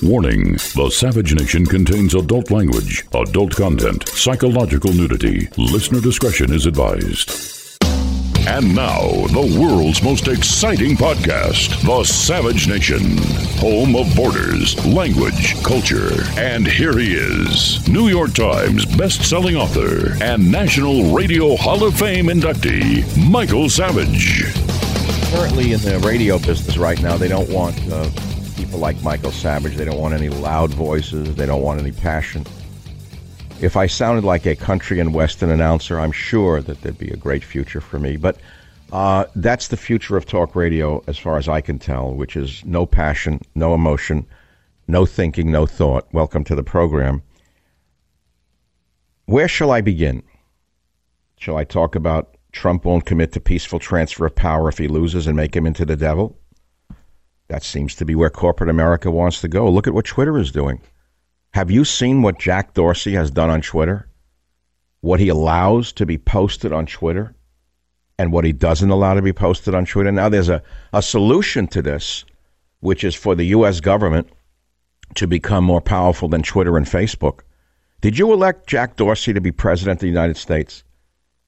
Warning The Savage Nation contains adult language, adult content, psychological nudity. Listener discretion is advised. And now, the world's most exciting podcast, The Savage Nation, home of borders, language, culture. And here he is, New York Times best-selling author and National Radio Hall of Fame inductee, Michael Savage. Currently in the radio business right now, they don't want uh, like Michael Savage. They don't want any loud voices. They don't want any passion. If I sounded like a country and western announcer, I'm sure that there'd be a great future for me. But uh, that's the future of talk radio, as far as I can tell, which is no passion, no emotion, no thinking, no thought. Welcome to the program. Where shall I begin? Shall I talk about Trump won't commit to peaceful transfer of power if he loses and make him into the devil? That seems to be where corporate America wants to go. Look at what Twitter is doing. Have you seen what Jack Dorsey has done on Twitter? What he allows to be posted on Twitter and what he doesn't allow to be posted on Twitter? Now, there's a, a solution to this, which is for the U.S. government to become more powerful than Twitter and Facebook. Did you elect Jack Dorsey to be president of the United States?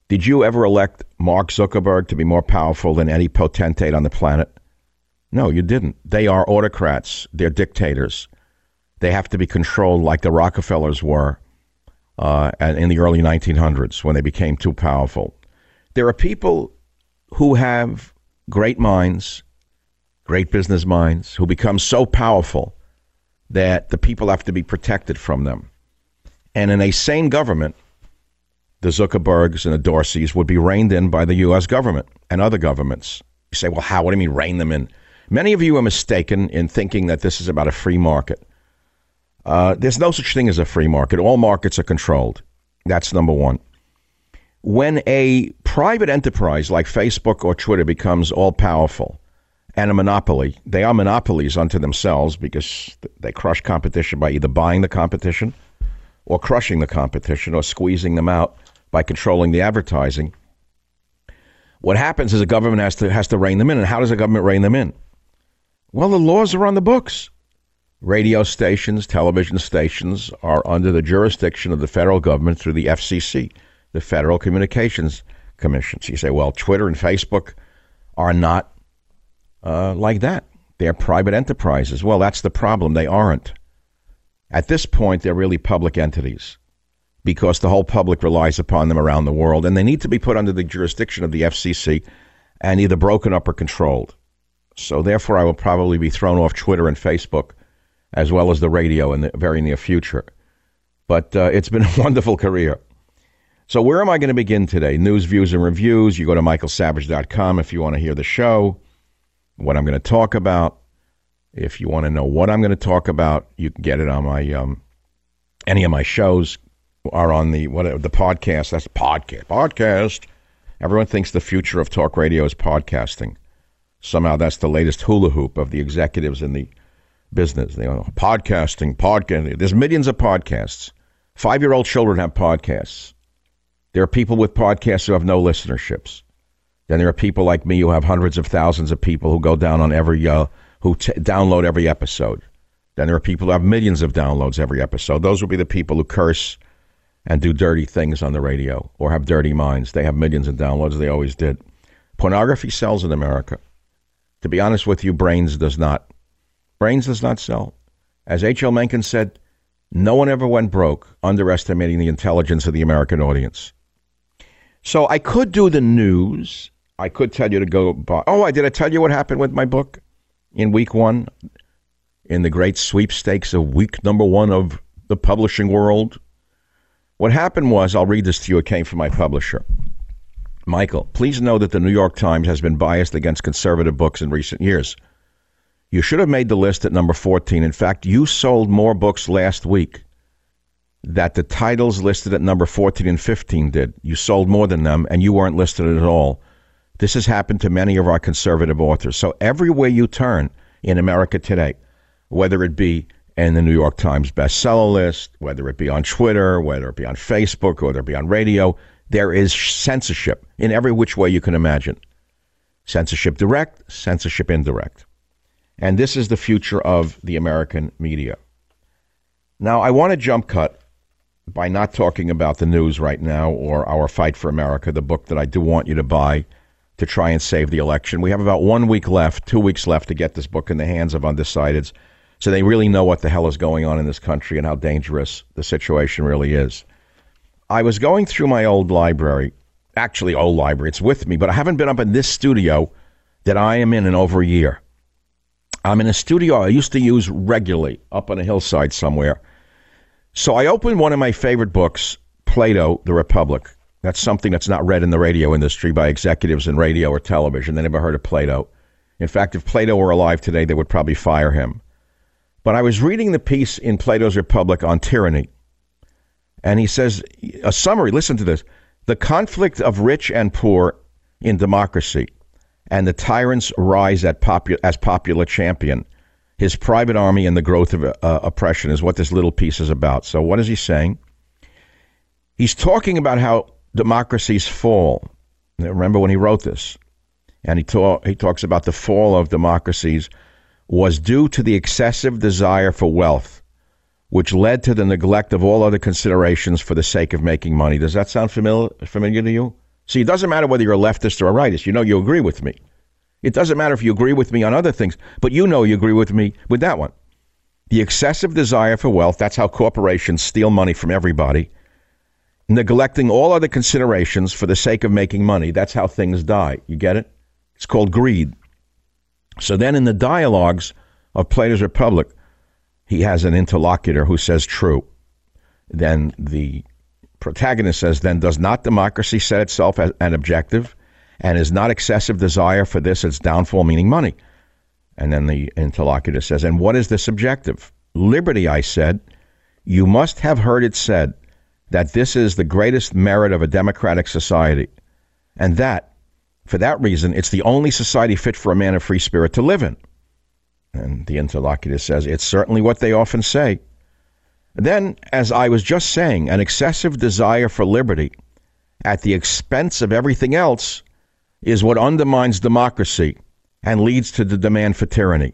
Did you ever elect Mark Zuckerberg to be more powerful than any potentate on the planet? No, you didn't. They are autocrats. They're dictators. They have to be controlled like the Rockefellers were uh, in the early 1900s when they became too powerful. There are people who have great minds, great business minds, who become so powerful that the people have to be protected from them. And in a sane government, the Zuckerbergs and the Dorseys would be reined in by the U.S. government and other governments. You say, well, how? What do you mean rein them in? Many of you are mistaken in thinking that this is about a free market. Uh, there's no such thing as a free market. All markets are controlled. That's number one. When a private enterprise like Facebook or Twitter becomes all powerful and a monopoly, they are monopolies unto themselves because they crush competition by either buying the competition or crushing the competition or squeezing them out by controlling the advertising. What happens is the government has to has to rein them in. And how does the government rein them in? Well, the laws are on the books. Radio stations, television stations are under the jurisdiction of the federal government through the FCC, the Federal Communications Commission. So you say, well, Twitter and Facebook are not uh, like that. They're private enterprises. Well, that's the problem. They aren't. At this point, they're really public entities because the whole public relies upon them around the world, and they need to be put under the jurisdiction of the FCC and either broken up or controlled. So, therefore, I will probably be thrown off Twitter and Facebook as well as the radio in the very near future. But uh, it's been a wonderful career. So, where am I going to begin today? News, views, and reviews. You go to michaelsavage.com if you want to hear the show, what I'm going to talk about. If you want to know what I'm going to talk about, you can get it on my um, any of my shows are on the what the podcast. That's podcast. Podcast. Everyone thinks the future of talk radio is podcasting. Somehow that's the latest hula hoop of the executives in the business. They know podcasting, podcasting. There's millions of podcasts. Five year old children have podcasts. There are people with podcasts who have no listenerships. Then there are people like me who have hundreds of thousands of people who go down on every uh, who t- download every episode. Then there are people who have millions of downloads every episode. Those will be the people who curse and do dirty things on the radio or have dirty minds. They have millions of downloads. They always did. Pornography sells in America. To be honest with you, Brains does not. Brains does not sell. As H.L. Mencken said, no one ever went broke underestimating the intelligence of the American audience. So I could do the news. I could tell you to go buy. Oh, I did I tell you what happened with my book in week one in the great sweepstakes of week number one of the publishing world? What happened was, I'll read this to you. It came from my publisher. Michael, please know that the New York Times has been biased against conservative books in recent years. You should have made the list at number 14. In fact, you sold more books last week that the titles listed at number 14 and 15 did. You sold more than them, and you weren't listed at all. This has happened to many of our conservative authors. So everywhere you turn in America today, whether it be in the New York Times bestseller list, whether it be on Twitter, whether it be on Facebook, whether it be on radio. There is censorship in every which way you can imagine. Censorship direct, censorship indirect. And this is the future of the American media. Now, I want to jump cut by not talking about the news right now or our Fight for America, the book that I do want you to buy to try and save the election. We have about one week left, two weeks left to get this book in the hands of undecideds so they really know what the hell is going on in this country and how dangerous the situation really is. I was going through my old library, actually, old library, it's with me, but I haven't been up in this studio that I am in in over a year. I'm in a studio I used to use regularly up on a hillside somewhere. So I opened one of my favorite books, Plato, The Republic. That's something that's not read in the radio industry by executives in radio or television. They never heard of Plato. In fact, if Plato were alive today, they would probably fire him. But I was reading the piece in Plato's Republic on tyranny. And he says, a summary, listen to this. The conflict of rich and poor in democracy and the tyrant's rise popu- as popular champion, his private army and the growth of uh, oppression is what this little piece is about. So, what is he saying? He's talking about how democracies fall. Remember when he wrote this? And he, ta- he talks about the fall of democracies was due to the excessive desire for wealth, which led to the neglect of all other considerations for the sake of making money. Does that sound familiar, familiar to you? See, it doesn't matter whether you're a leftist or a rightist. You know you agree with me. It doesn't matter if you agree with me on other things, but you know you agree with me with that one. The excessive desire for wealth, that's how corporations steal money from everybody. Neglecting all other considerations for the sake of making money, that's how things die. You get it? It's called greed. So then in the dialogues of Plato's Republic, he has an interlocutor who says true. Then the protagonist says, then does not democracy set itself as an objective and is not excessive desire for this its downfall, meaning money? And then the interlocutor says, and what is this objective? Liberty, I said. You must have heard it said that this is the greatest merit of a democratic society, and that for that reason, it's the only society fit for a man of free spirit to live in. And the interlocutor says, It's certainly what they often say. Then, as I was just saying, an excessive desire for liberty at the expense of everything else is what undermines democracy and leads to the demand for tyranny.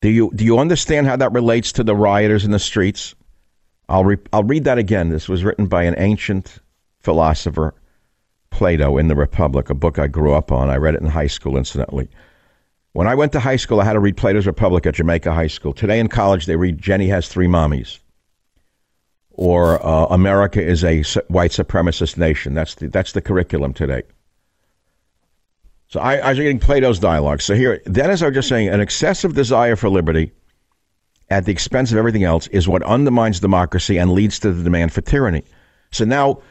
Do you, do you understand how that relates to the rioters in the streets? I'll, re- I'll read that again. This was written by an ancient philosopher Plato in the Republic, a book I grew up on. I read it in high school, incidentally. When I went to high school, I had to read Plato's Republic at Jamaica High School. Today in college, they read Jenny Has Three Mommies or uh, America is a white supremacist nation. That's the, that's the curriculum today. So I, I was reading Plato's dialogue. So here, then as I was just saying, an excessive desire for liberty at the expense of everything else is what undermines democracy and leads to the demand for tyranny. So now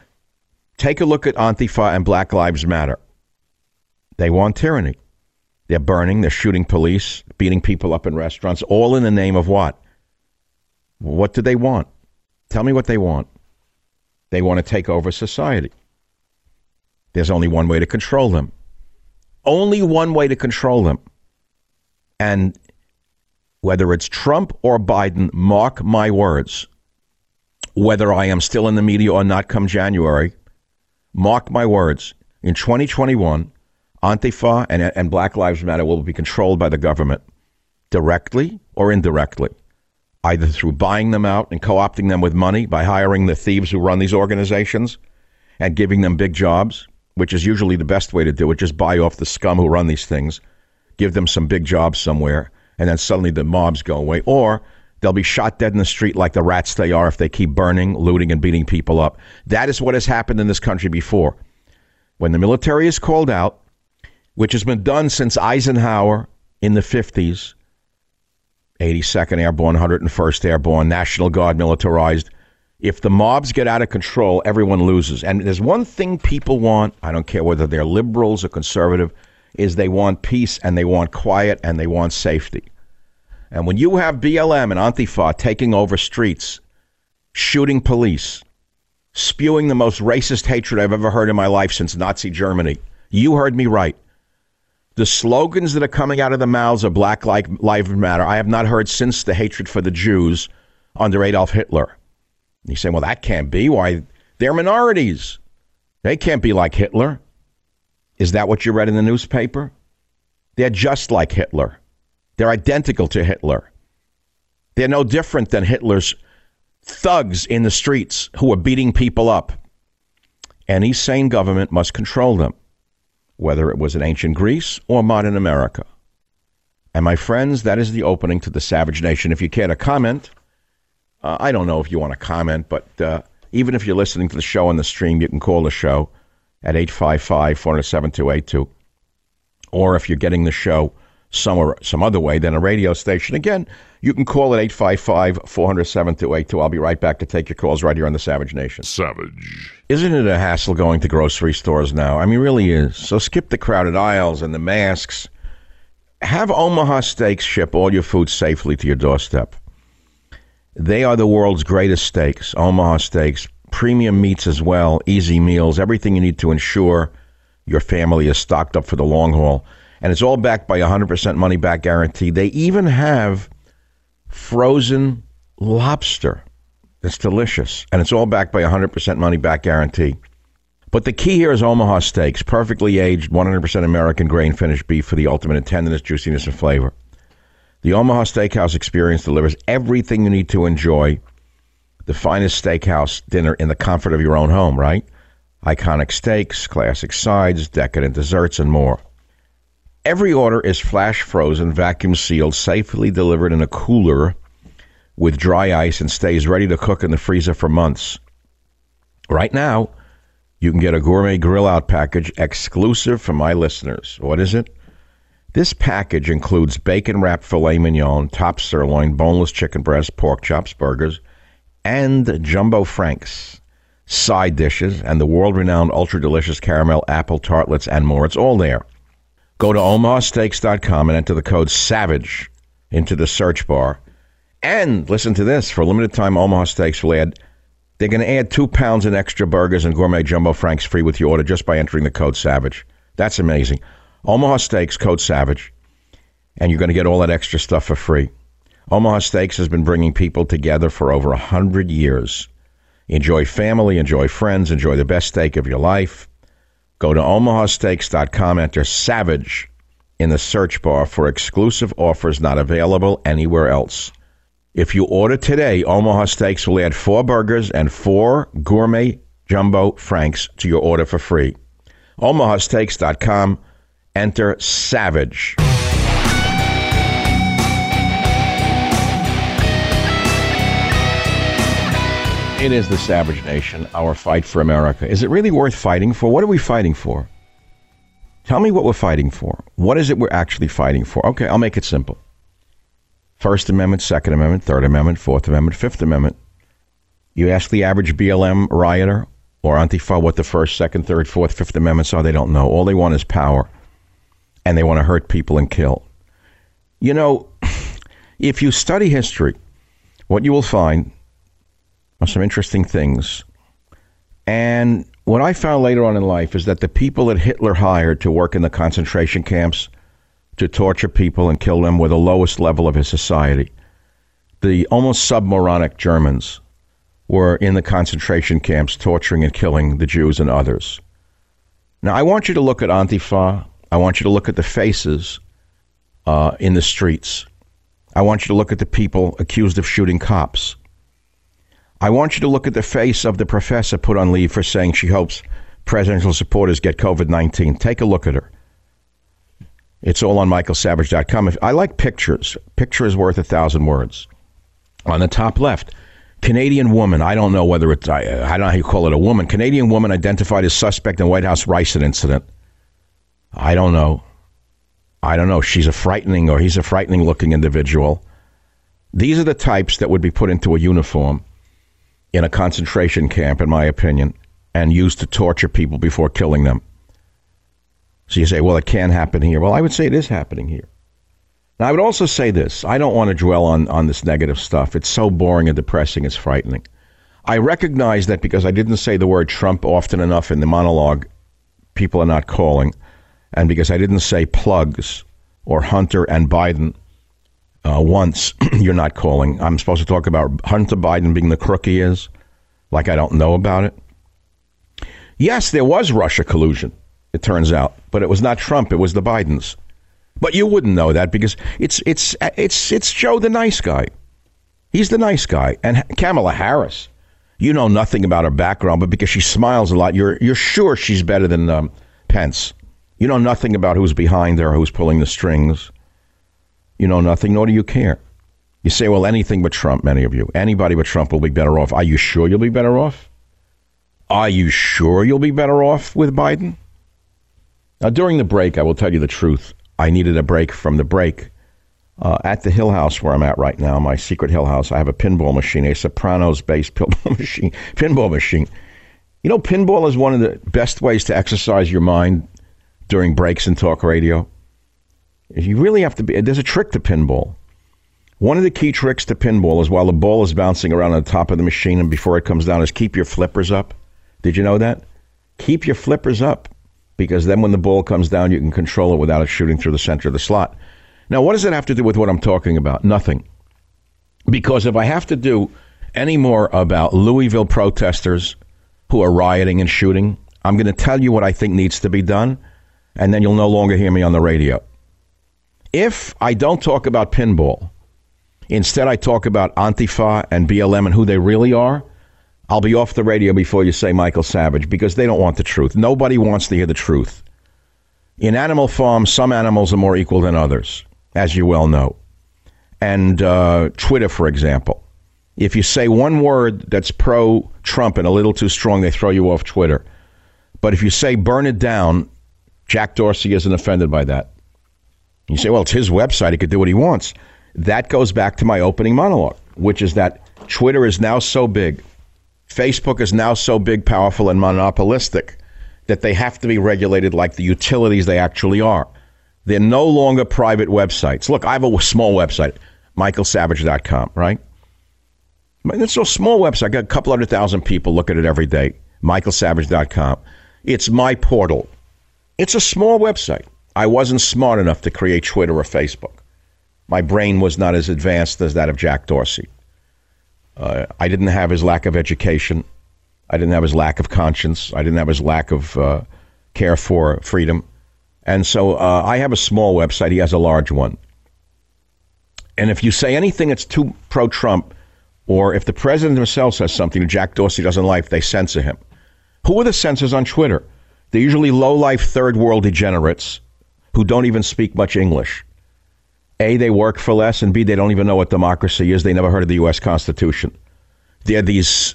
Take a look at Antifa and Black Lives Matter. They want tyranny. They're burning, they're shooting police, beating people up in restaurants, all in the name of what? What do they want? Tell me what they want. They want to take over society. There's only one way to control them. Only one way to control them. And whether it's Trump or Biden, mark my words, whether I am still in the media or not come January, Mark my words. In 2021, Antifa and, and Black Lives Matter will be controlled by the government directly or indirectly, either through buying them out and co opting them with money by hiring the thieves who run these organizations and giving them big jobs, which is usually the best way to do it. Just buy off the scum who run these things, give them some big jobs somewhere, and then suddenly the mobs go away. Or They'll be shot dead in the street like the rats they are if they keep burning, looting, and beating people up. That is what has happened in this country before. When the military is called out, which has been done since Eisenhower in the 50s, 82nd Airborne, 101st Airborne, National Guard militarized. If the mobs get out of control, everyone loses. And there's one thing people want, I don't care whether they're liberals or conservative, is they want peace and they want quiet and they want safety. And when you have BLM and Antifa taking over streets, shooting police, spewing the most racist hatred I've ever heard in my life since Nazi Germany, you heard me right. The slogans that are coming out of the mouths of Black Lives Matter, I have not heard since the hatred for the Jews under Adolf Hitler. You say, well, that can't be. Why? They're minorities. They can't be like Hitler. Is that what you read in the newspaper? They're just like Hitler. They're identical to Hitler. They're no different than Hitler's thugs in the streets who are beating people up. Any sane government must control them, whether it was in ancient Greece or modern America. And my friends, that is the opening to the Savage Nation. If you care to comment, uh, I don't know if you want to comment, but uh, even if you're listening to the show on the stream, you can call the show at 855 407 282. Or if you're getting the show somewhere, some other way than a radio station, again, you can call at 855 407 282. I'll be right back to take your calls right here on the Savage Nation. Savage. Isn't it a hassle going to grocery stores now? I mean, really is. So skip the crowded aisles and the masks. Have Omaha Steaks ship all your food safely to your doorstep. They are the world's greatest steaks. Omaha Steaks, premium meats as well, easy meals, everything you need to ensure your family is stocked up for the long haul. And it's all backed by a 100% money back guarantee. They even have frozen lobster. It's delicious. And it's all backed by a 100% money back guarantee. But the key here is Omaha Steaks, perfectly aged, 100% American grain finished beef for the ultimate in tenderness, juiciness, and flavor. The Omaha Steakhouse experience delivers everything you need to enjoy the finest steakhouse dinner in the comfort of your own home, right? Iconic steaks, classic sides, decadent desserts, and more. Every order is flash frozen, vacuum sealed, safely delivered in a cooler with dry ice and stays ready to cook in the freezer for months. Right now, you can get a gourmet grill out package exclusive for my listeners. What is it? This package includes bacon wrapped filet mignon, top sirloin, boneless chicken breast, pork chops, burgers, and jumbo franks, side dishes, and the world renowned ultra delicious caramel apple tartlets and more. It's all there. Go to omahasteaks.com and enter the code SAVAGE into the search bar. And listen to this for a limited time, Omaha Steaks will add, they're going to add two pounds in extra burgers and gourmet jumbo franks free with your order just by entering the code SAVAGE. That's amazing. Omaha Steaks, code SAVAGE, and you're going to get all that extra stuff for free. Omaha Steaks has been bringing people together for over a 100 years. Enjoy family, enjoy friends, enjoy the best steak of your life. Go to omahasteaks.com, enter SAVAGE in the search bar for exclusive offers not available anywhere else. If you order today, Omaha Steaks will add four burgers and four gourmet jumbo franks to your order for free. omahasteaks.com, enter SAVAGE. It is the Savage Nation, our fight for America. Is it really worth fighting for? What are we fighting for? Tell me what we're fighting for. What is it we're actually fighting for? Okay, I'll make it simple. First Amendment, Second Amendment, Third Amendment, Fourth Amendment, Fifth Amendment. You ask the average BLM rioter or Antifa what the First, Second, Third, Fourth, Fifth Amendments are, they don't know. All they want is power, and they want to hurt people and kill. You know, if you study history, what you will find are some interesting things. And what I found later on in life is that the people that Hitler hired to work in the concentration camps to torture people and kill them were the lowest level of his society. The almost submoronic Germans were in the concentration camps torturing and killing the Jews and others. Now, I want you to look at Antifa. I want you to look at the faces uh, in the streets. I want you to look at the people accused of shooting cops. I want you to look at the face of the professor put on leave for saying she hopes presidential supporters get COVID 19. Take a look at her. It's all on michaelsavage.com. If, I like pictures. Picture is worth a thousand words. On the top left, Canadian woman. I don't know whether it's, I, uh, I don't know how you call it a woman. Canadian woman identified as suspect in White House ricin incident. I don't know. I don't know. She's a frightening or he's a frightening looking individual. These are the types that would be put into a uniform in a concentration camp, in my opinion, and used to torture people before killing them. So you say, well, it can happen here. Well, I would say it is happening here. Now, I would also say this I don't want to dwell on, on this negative stuff. It's so boring and depressing, it's frightening. I recognize that because I didn't say the word Trump often enough in the monologue, people are not calling. And because I didn't say plugs or Hunter and Biden uh, once, you're not calling. I'm supposed to talk about Hunter Biden being the crook he is, like I don't know about it. Yes, there was Russia collusion, it turns out, but it was not Trump, it was the Bidens. But you wouldn't know that because it's it's it's it's Joe the nice guy. He's the nice guy. And Kamala Harris, you know nothing about her background, but because she smiles a lot, you're you're sure she's better than um, Pence. You know nothing about who's behind her, who's pulling the strings. You know nothing, nor do you care. You say, well, anything but Trump, many of you. Anybody but Trump will be better off. Are you sure you'll be better off? Are you sure you'll be better off with Biden? Now, during the break, I will tell you the truth. I needed a break from the break. Uh, at the Hill House where I'm at right now, my secret Hill House, I have a pinball machine, a Sopranos-based pinball machine. Pinball machine. You know, pinball is one of the best ways to exercise your mind during breaks in talk radio. You really have to be. There's a trick to pinball. One of the key tricks to pinball is while the ball is bouncing around on the top of the machine and before it comes down is keep your flippers up. Did you know that? Keep your flippers up because then when the ball comes down, you can control it without it shooting through the center of the slot. Now, what does it have to do with what I'm talking about? Nothing. Because if I have to do any more about Louisville protesters who are rioting and shooting, I'm going to tell you what I think needs to be done, and then you'll no longer hear me on the radio. If I don't talk about pinball, instead I talk about Antifa and BLM and who they really are, I'll be off the radio before you say Michael Savage because they don't want the truth. Nobody wants to hear the truth. In Animal Farm, some animals are more equal than others, as you well know. And uh, Twitter, for example. If you say one word that's pro Trump and a little too strong, they throw you off Twitter. But if you say burn it down, Jack Dorsey isn't offended by that. You say, well, it's his website. He could do what he wants. That goes back to my opening monologue, which is that Twitter is now so big Facebook is now so big, powerful, and monopolistic that they have to be regulated like the utilities they actually are. They're no longer private websites. Look, I have a small website, michaelsavage.com, right? It's a small website. I got a couple hundred thousand people look at it every day. michaelsavage.com. It's my portal. It's a small website. I wasn't smart enough to create Twitter or Facebook. My brain was not as advanced as that of Jack Dorsey. Uh, I didn't have his lack of education. I didn't have his lack of conscience. I didn't have his lack of uh, care for freedom. And so uh, I have a small website. He has a large one. And if you say anything that's too pro Trump, or if the president himself says something Jack Dorsey doesn't like, they censor him. Who are the censors on Twitter? They're usually low life third world degenerates who don't even speak much English. A, they work for less, and B, they don't even know what democracy is. They never heard of the U.S. Constitution. They're these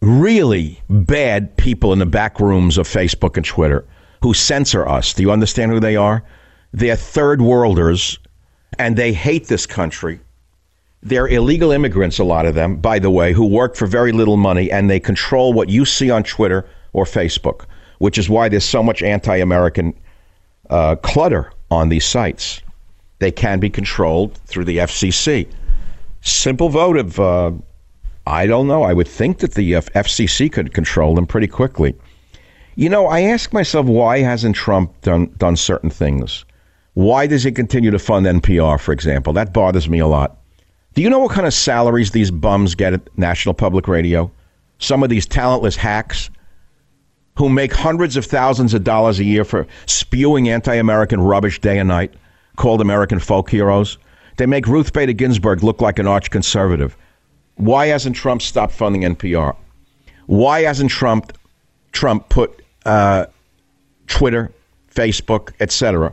really bad people in the back rooms of Facebook and Twitter who censor us. Do you understand who they are? They're third worlders, and they hate this country. They're illegal immigrants, a lot of them, by the way, who work for very little money, and they control what you see on Twitter or Facebook, which is why there's so much anti American uh, clutter on these sites they can be controlled through the FCC. Simple vote of, uh, I don't know. I would think that the uh, FCC could control them pretty quickly. You know, I ask myself, why hasn't Trump done done certain things? Why does he continue to fund NPR, for example? That bothers me a lot. Do you know what kind of salaries these bums get at National Public Radio? Some of these talentless hacks who make hundreds of thousands of dollars a year for spewing anti American rubbish day and night called American folk heroes. They make Ruth Bader Ginsburg look like an arch conservative. Why hasn't Trump stopped funding NPR? Why hasn't Trump Trump put uh, Twitter, Facebook, etc.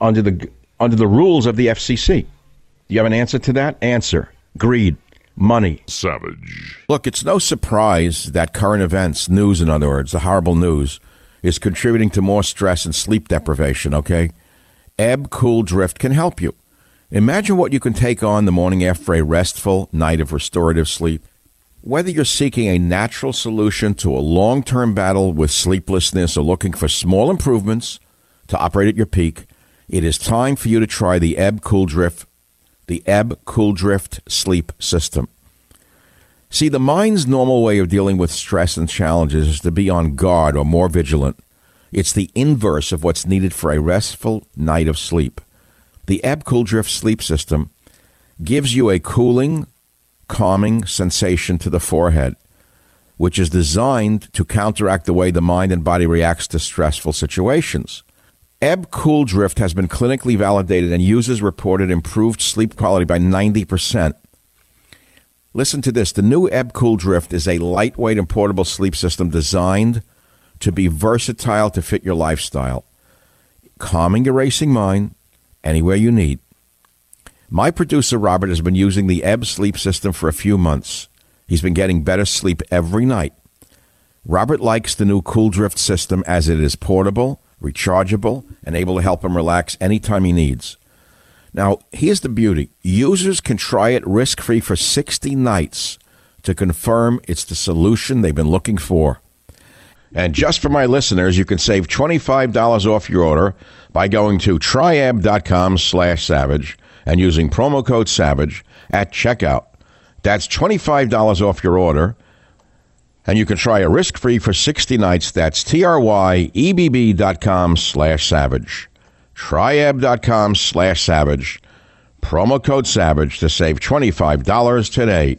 under the under the rules of the FCC? Do you have an answer to that? Answer: greed, money. Savage. Look, it's no surprise that current events, news, in other words, the horrible news, is contributing to more stress and sleep deprivation. Okay, Ebb Cool Drift can help you. Imagine what you can take on the morning after a restful night of restorative sleep. Whether you're seeking a natural solution to a long term battle with sleeplessness or looking for small improvements to operate at your peak, it is time for you to try the Ebb Cool Drift, the Ebb Cool Drift sleep system. See, the mind's normal way of dealing with stress and challenges is to be on guard or more vigilant. It's the inverse of what's needed for a restful night of sleep. The Ebb Cool Drift sleep system gives you a cooling, calming sensation to the forehead, which is designed to counteract the way the mind and body reacts to stressful situations. Ebb Cool Drift has been clinically validated and users reported improved sleep quality by 90%. Listen to this the new Ebb Cool Drift is a lightweight and portable sleep system designed to be versatile to fit your lifestyle, calming your racing mind anywhere you need. My producer Robert has been using the Ebb sleep system for a few months. He's been getting better sleep every night. Robert likes the new Cool Drift system as it is portable, rechargeable, and able to help him relax anytime he needs. Now, here's the beauty users can try it risk free for 60 nights to confirm it's the solution they've been looking for. And just for my listeners, you can save $25 off your order by going to tryebb.com slash savage and using promo code SAVAGE at checkout. That's $25 off your order. And you can try a risk-free for 60 nights. That's T-R-Y-E-B-B.com slash savage. Tryebb.com slash savage. Promo code SAVAGE to save $25 today.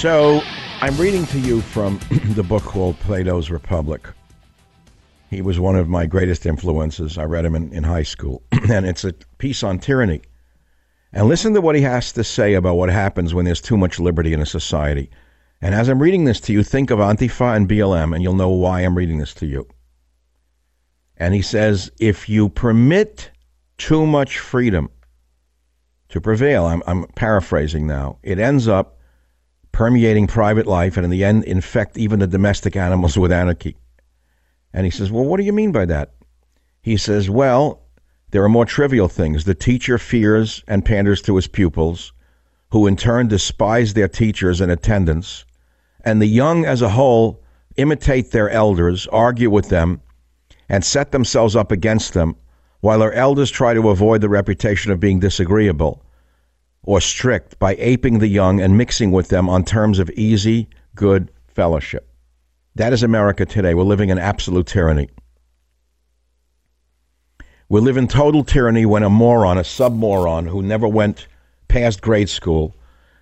So I'm reading to you from the book called Plato's Republic. He was one of my greatest influences. I read him in, in high school, and it's a piece on tyranny. And listen to what he has to say about what happens when there's too much liberty in a society. And as I'm reading this to you, think of Antifa and BLM, and you'll know why I'm reading this to you. And he says, if you permit too much freedom to prevail, I'm, I'm paraphrasing now, it ends up permeating private life and in the end infect even the domestic animals with anarchy. And he says, Well, what do you mean by that? He says, Well, there are more trivial things. The teacher fears and panders to his pupils, who in turn despise their teachers and attendants. And the young as a whole imitate their elders, argue with them, and set themselves up against them, while their elders try to avoid the reputation of being disagreeable or strict by aping the young and mixing with them on terms of easy, good fellowship. That is America today. We're living in absolute tyranny. We live in total tyranny when a moron, a submoron who never went past grade school,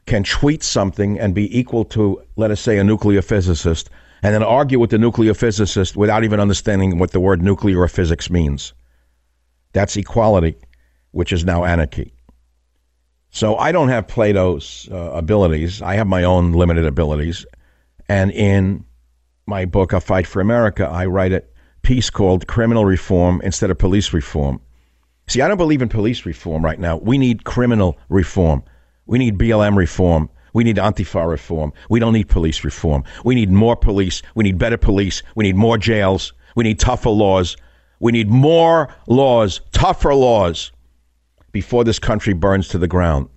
can tweet something and be equal to, let us say, a nuclear physicist, and then argue with the nuclear physicist without even understanding what the word nuclear or physics means. That's equality, which is now anarchy. So I don't have Plato's uh, abilities. I have my own limited abilities. And in my book, A Fight for America, I write a piece called Criminal Reform instead of Police Reform. See, I don't believe in police reform right now. We need criminal reform. We need BLM reform. We need Antifa reform. We don't need police reform. We need more police. We need better police. We need more jails. We need tougher laws. We need more laws, tougher laws before this country burns to the ground.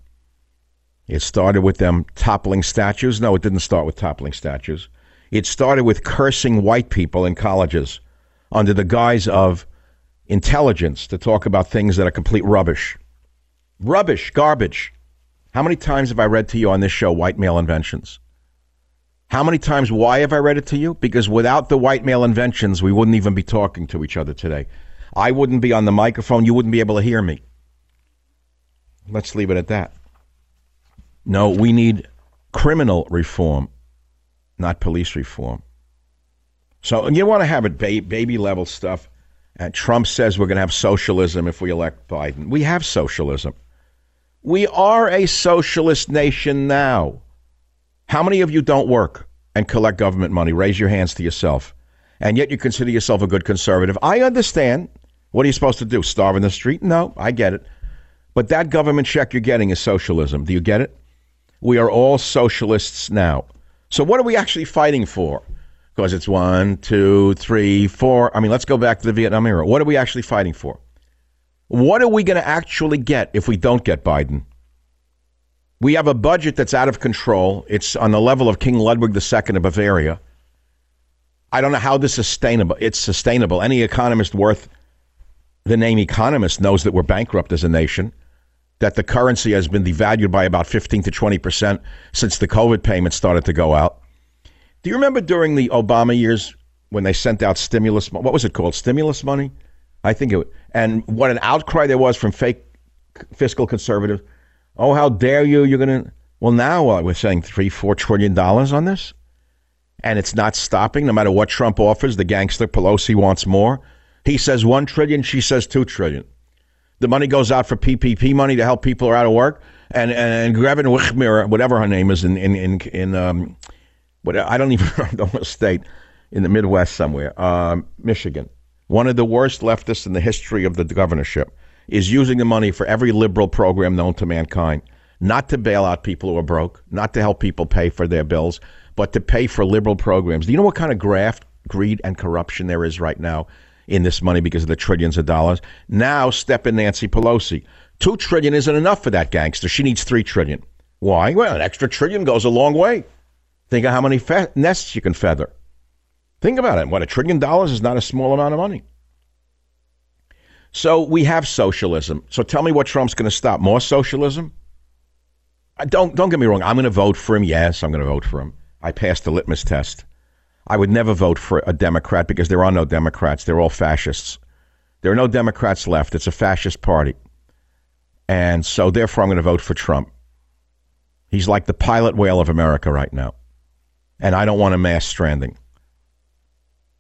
It started with them toppling statues. No, it didn't start with toppling statues. It started with cursing white people in colleges under the guise of intelligence to talk about things that are complete rubbish. Rubbish, garbage. How many times have I read to you on this show white male inventions? How many times, why have I read it to you? Because without the white male inventions, we wouldn't even be talking to each other today. I wouldn't be on the microphone. You wouldn't be able to hear me. Let's leave it at that. No, we need criminal reform, not police reform. So you want to have it ba- baby level stuff. And Trump says we're going to have socialism if we elect Biden. We have socialism. We are a socialist nation now. How many of you don't work and collect government money? Raise your hands to yourself. And yet you consider yourself a good conservative. I understand. What are you supposed to do? Starve in the street? No, I get it. But that government check you're getting is socialism. Do you get it? We are all socialists now. So what are we actually fighting for? Because it's one, two, three, four. I mean, let's go back to the Vietnam era. What are we actually fighting for? What are we going to actually get if we don't get Biden? We have a budget that's out of control. It's on the level of King Ludwig II of Bavaria. I don't know how this is sustainable. It's sustainable. Any economist worth the name economist knows that we're bankrupt as a nation that the currency has been devalued by about 15 to 20 percent since the COVID payments started to go out. Do you remember during the Obama years when they sent out stimulus? What was it called? Stimulus money? I think it. And what an outcry there was from fake fiscal conservatives. Oh, how dare you? You're going to Well, now uh, we're saying three, four trillion dollars on this, and it's not stopping. No matter what Trump offers, the gangster Pelosi wants more. He says one trillion, she says two trillion. The money goes out for PPP money to help people who are out of work, and and and Grevin Wichmir, whatever her name is in in in, in um, what I don't even know the state in the Midwest somewhere, um, Michigan, one of the worst leftists in the history of the governorship, is using the money for every liberal program known to mankind, not to bail out people who are broke, not to help people pay for their bills, but to pay for liberal programs. Do you know what kind of graft, greed, and corruption there is right now in this money because of the trillions of dollars? Now step in Nancy Pelosi. Two trillion isn't enough for that gangster. She needs three trillion. Why? Well, an extra trillion goes a long way. Think of how many fe- nests you can feather. Think about it. What, a trillion dollars is not a small amount of money. So we have socialism. So tell me what Trump's going to stop. More socialism? Don't, don't get me wrong. I'm going to vote for him. Yes, I'm going to vote for him. I passed the litmus test. I would never vote for a Democrat because there are no Democrats. They're all fascists. There are no Democrats left. It's a fascist party. And so, therefore, I'm going to vote for Trump. He's like the pilot whale of America right now. And I don't want a mass stranding.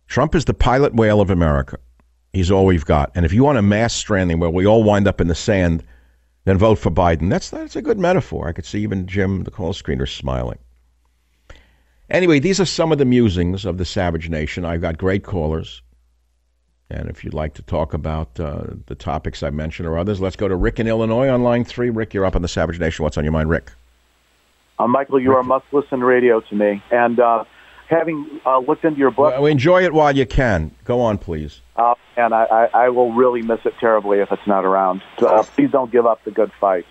Trump is the pilot whale of America. He's all we've got. And if you want a mass stranding where we all wind up in the sand, then vote for Biden. That's that's a good metaphor. I could see even Jim, the call screener, smiling. Anyway, these are some of the musings of the Savage Nation. I've got great callers. And if you'd like to talk about uh, the topics I mentioned or others, let's go to Rick in Illinois on line three. Rick, you're up on the Savage Nation. What's on your mind, Rick? Uh, Michael, you Rick. are must listen radio to me. And uh, having uh, looked into your book. Well, enjoy it while you can. Go on, please. Uh, and I, I, I, will really miss it terribly if it's not around. So, uh, please don't give up the good fight.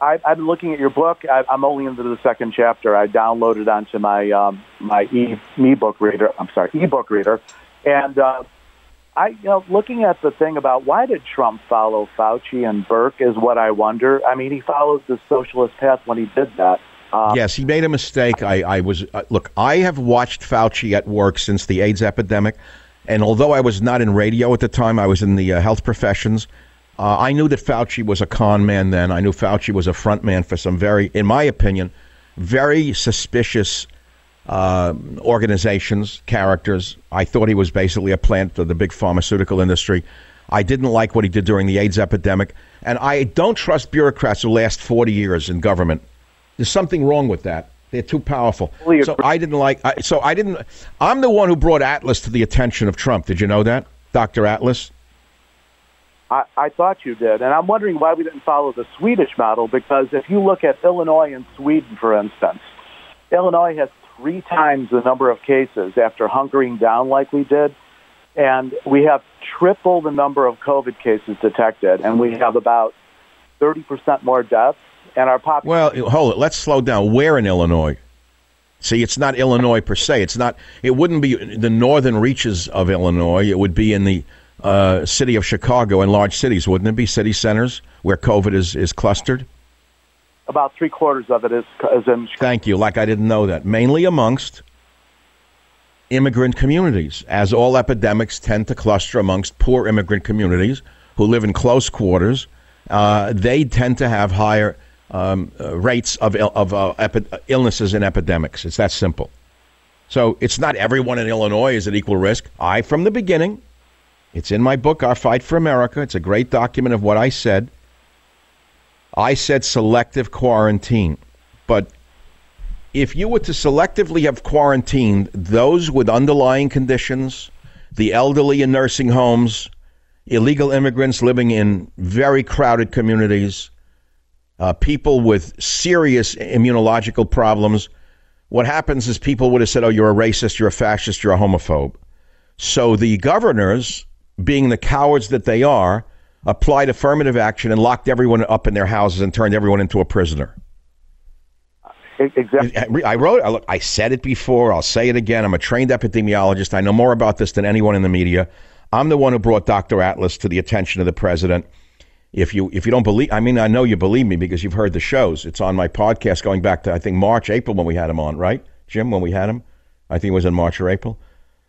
I, I've been looking at your book. I, I'm only into the second chapter. I downloaded onto my um, my e ebook reader. I'm sorry, ebook reader, and uh, I, you know, looking at the thing about why did Trump follow Fauci and Birx is what I wonder. I mean, he follows the socialist path when he did that. Um, yes, he made a mistake. I, I was uh, look. I have watched Fauci at work since the AIDS epidemic, and although I was not in radio at the time, I was in the uh, health professions. Uh, I knew that Fauci was a con man. Then I knew Fauci was a front man for some very, in my opinion, very suspicious uh, organizations, characters. I thought he was basically a plant of the big pharmaceutical industry. I didn't like what he did during the AIDS epidemic, and I don't trust bureaucrats who last 40 years in government there's something wrong with that. They're too powerful. So I didn't like. I, so I didn't. I'm the one who brought Atlas to the attention of Trump. Did you know that, Doctor Atlas? I, I thought you did, and I'm wondering why we didn't follow the Swedish model. Because if you look at Illinois and Sweden, for instance, Illinois has three times the number of cases after hunkering down like we did, and we have triple the number of COVID cases detected, and we have about 30% more deaths and our population. Well, hold it. Let's slow down. Where in Illinois? See, it's not Illinois per se. It's not. It wouldn't be the northern reaches of Illinois. It would be in the uh, city of Chicago and large cities, wouldn't it be? City centers where COVID is is clustered. About three quarters of it is, is in. Chicago. Thank you. Like I didn't know that. Mainly amongst immigrant communities, as all epidemics tend to cluster amongst poor immigrant communities who live in close quarters. Uh, they tend to have higher um, uh, rates of, of uh, epi- illnesses and epidemics. It's that simple. So it's not everyone in Illinois is at equal risk. I, from the beginning, it's in my book, Our Fight for America. It's a great document of what I said. I said selective quarantine. But if you were to selectively have quarantined those with underlying conditions, the elderly in nursing homes, illegal immigrants living in very crowded communities, uh, people with serious immunological problems, what happens is people would have said, oh, you're a racist, you're a fascist, you're a homophobe. So the governors, being the cowards that they are, applied affirmative action and locked everyone up in their houses and turned everyone into a prisoner. Exactly. I wrote. I, look, I said it before. I'll say it again. I'm a trained epidemiologist. I know more about this than anyone in the media. I'm the one who brought Dr. Atlas to the attention of the president. If you if you don't believe, I mean, I know you believe me because you've heard the shows. It's on my podcast going back to I think March, April when we had him on, right, Jim? When we had him, I think it was in March or April.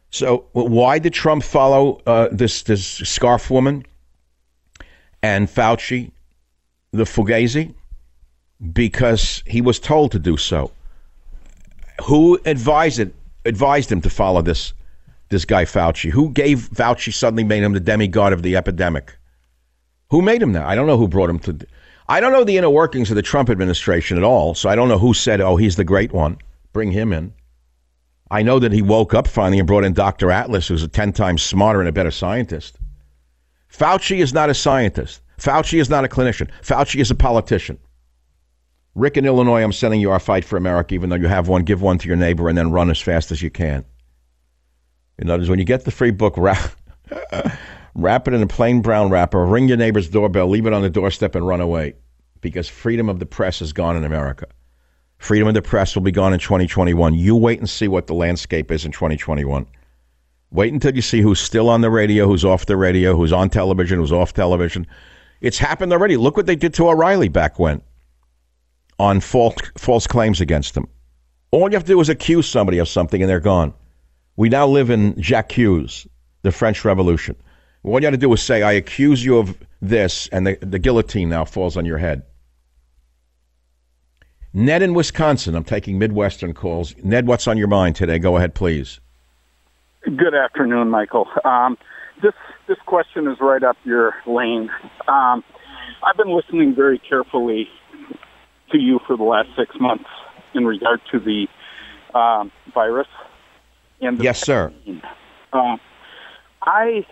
So why did Trump follow uh, this this scarf woman and Fauci, the Fugazi? because he was told to do so. Who advised it, advised him to follow this this guy Fauci? Who gave Fauci suddenly made him the demigod of the epidemic? Who made him that? I don't know who brought him to. I don't know the inner workings of the Trump administration at all, so I don't know who said, "Oh, he's the great one. Bring him in." I know that he woke up finally and brought in Dr. Atlas, who's a 10 times smarter and a better scientist. Fauci is not a scientist. Fauci is not a clinician. Fauci is a politician. Rick in Illinois, I'm sending you our fight for America, even though you have one. Give one to your neighbor and then run as fast as you can. In other words, when you get the free book, wrap, wrap it in a plain brown wrapper, ring your neighbor's doorbell, leave it on the doorstep, and run away. Because freedom of the press is gone in America. Freedom of the press will be gone in 2021. You wait and see what the landscape is in 2021. Wait until you see who's still on the radio, who's off the radio, who's on television, who's off television. It's happened already. Look what they did to O'Reilly back when on false, false claims against him. All you have to do is accuse somebody of something and they're gone. We now live in J'accuse, the French Revolution. All you have to do is say, I accuse you of this, and the, the guillotine now falls on your head. Ned in Wisconsin, I'm taking Midwestern calls. Ned, what's on your mind today? Go ahead, please. Good afternoon, Michael. Um, this this question is right up your lane. Um, I've been listening very carefully to you for the last six months in regard to the um, virus. And yes, sir. Uh, I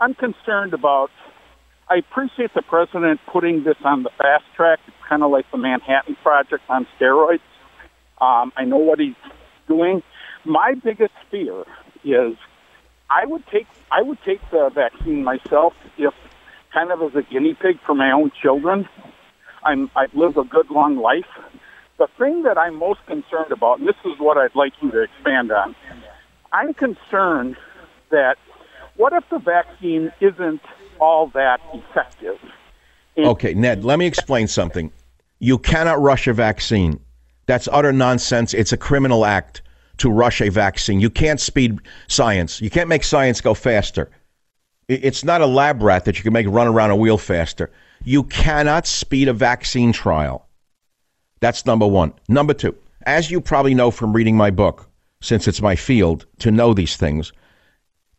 I'm concerned about. I appreciate the president putting this on the fast track. It's kind of like the Manhattan Project on steroids. Um, I know what he's doing. My biggest fear is I would take I would take the vaccine myself if kind of as a guinea pig for my own children. I'm I've a good long life. The thing that I'm most concerned about, and this is what I'd like you to expand on, I'm concerned that what if the vaccine isn't all that effective? Okay, Ned, let me explain something. You cannot rush a vaccine. That's utter nonsense. It's a criminal act to rush a vaccine. You can't speed science. You can't make science go faster. It's not a lab rat that you can make run around a wheel faster. You cannot speed a vaccine trial. That's number one. Number two, as you probably know from reading my book, since it's my field to know these things,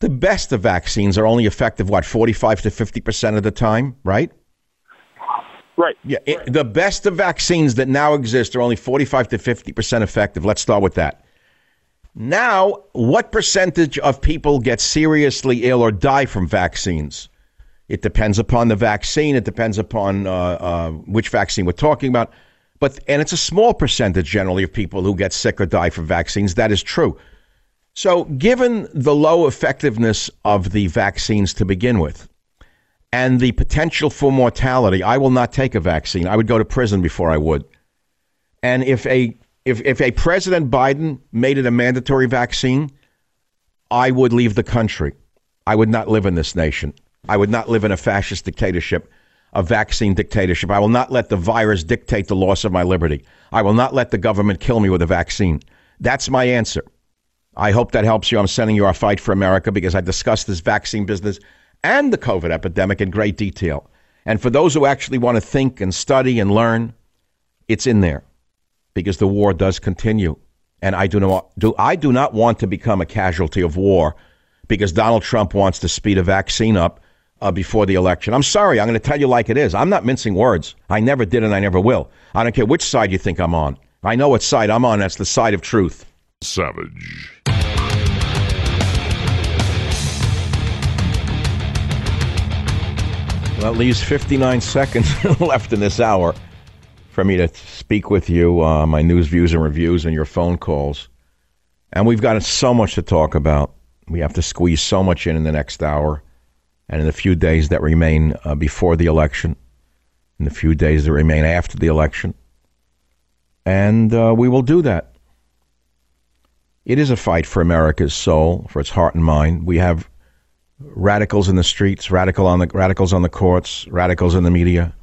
the best of vaccines are only effective, what, 45 to 50% of the time, right? Right. Yeah. It, the best of vaccines that now exist are only 45 to 50% effective. Let's start with that. Now, what percentage of people get seriously ill or die from vaccines? It depends upon the vaccine. It depends upon uh, uh, which vaccine we're talking about. But and it's a small percentage generally of people who get sick or die from vaccines. That is true. So, given the low effectiveness of the vaccines to begin with, and the potential for mortality, I will not take a vaccine. I would go to prison before I would. And if a if, if a President Biden made it a mandatory vaccine, I would leave the country. I would not live in this nation. I would not live in a fascist dictatorship, a vaccine dictatorship. I will not let the virus dictate the loss of my liberty. I will not let the government kill me with a vaccine. That's my answer. I hope that helps you. I'm sending you our fight for America because I discussed this vaccine business and the COVID epidemic in great detail. And for those who actually want to think and study and learn, it's in there because the war does continue. And I do not do I do not want to become a casualty of war because Donald Trump wants to speed a vaccine up uh, before the election. I'm sorry, I'm going to tell you like it is. I'm not mincing words. I never did and I never will. I don't care which side you think I'm on. I know what side I'm on. That's the side of truth. Savage. At least 59 seconds left in this hour for me to speak with you, uh, my news, views, and reviews, and your phone calls. And we've got so much to talk about. We have to squeeze so much in in the next hour and in the few days that remain uh, before the election, in the few days that remain after the election. And uh, we will do that. It is a fight for America's soul, for its heart and mind. We have radicals in the streets, radical on the radicals on the courts, radicals in the media,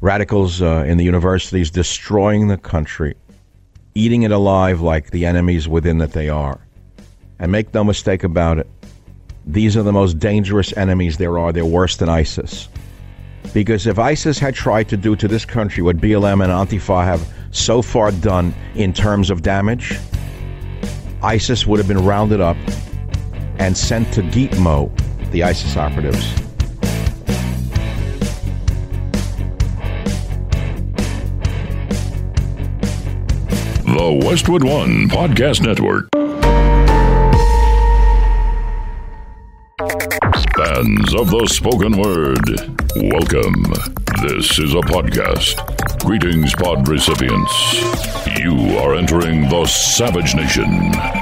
radicals uh, in the universities destroying the country, eating it alive like the enemies within that they are. And make no mistake about it, these are the most dangerous enemies there are. They're worse than ISIS. Because if ISIS had tried to do to this country what BLM and Antifa have so far done in terms of damage, ISIS would have been rounded up and sent to Gitmo, the ISIS operatives. The Westwood One Podcast Network. Fans of the spoken word, welcome. This is a podcast. Greetings, pod recipients. You are entering the Savage Nation.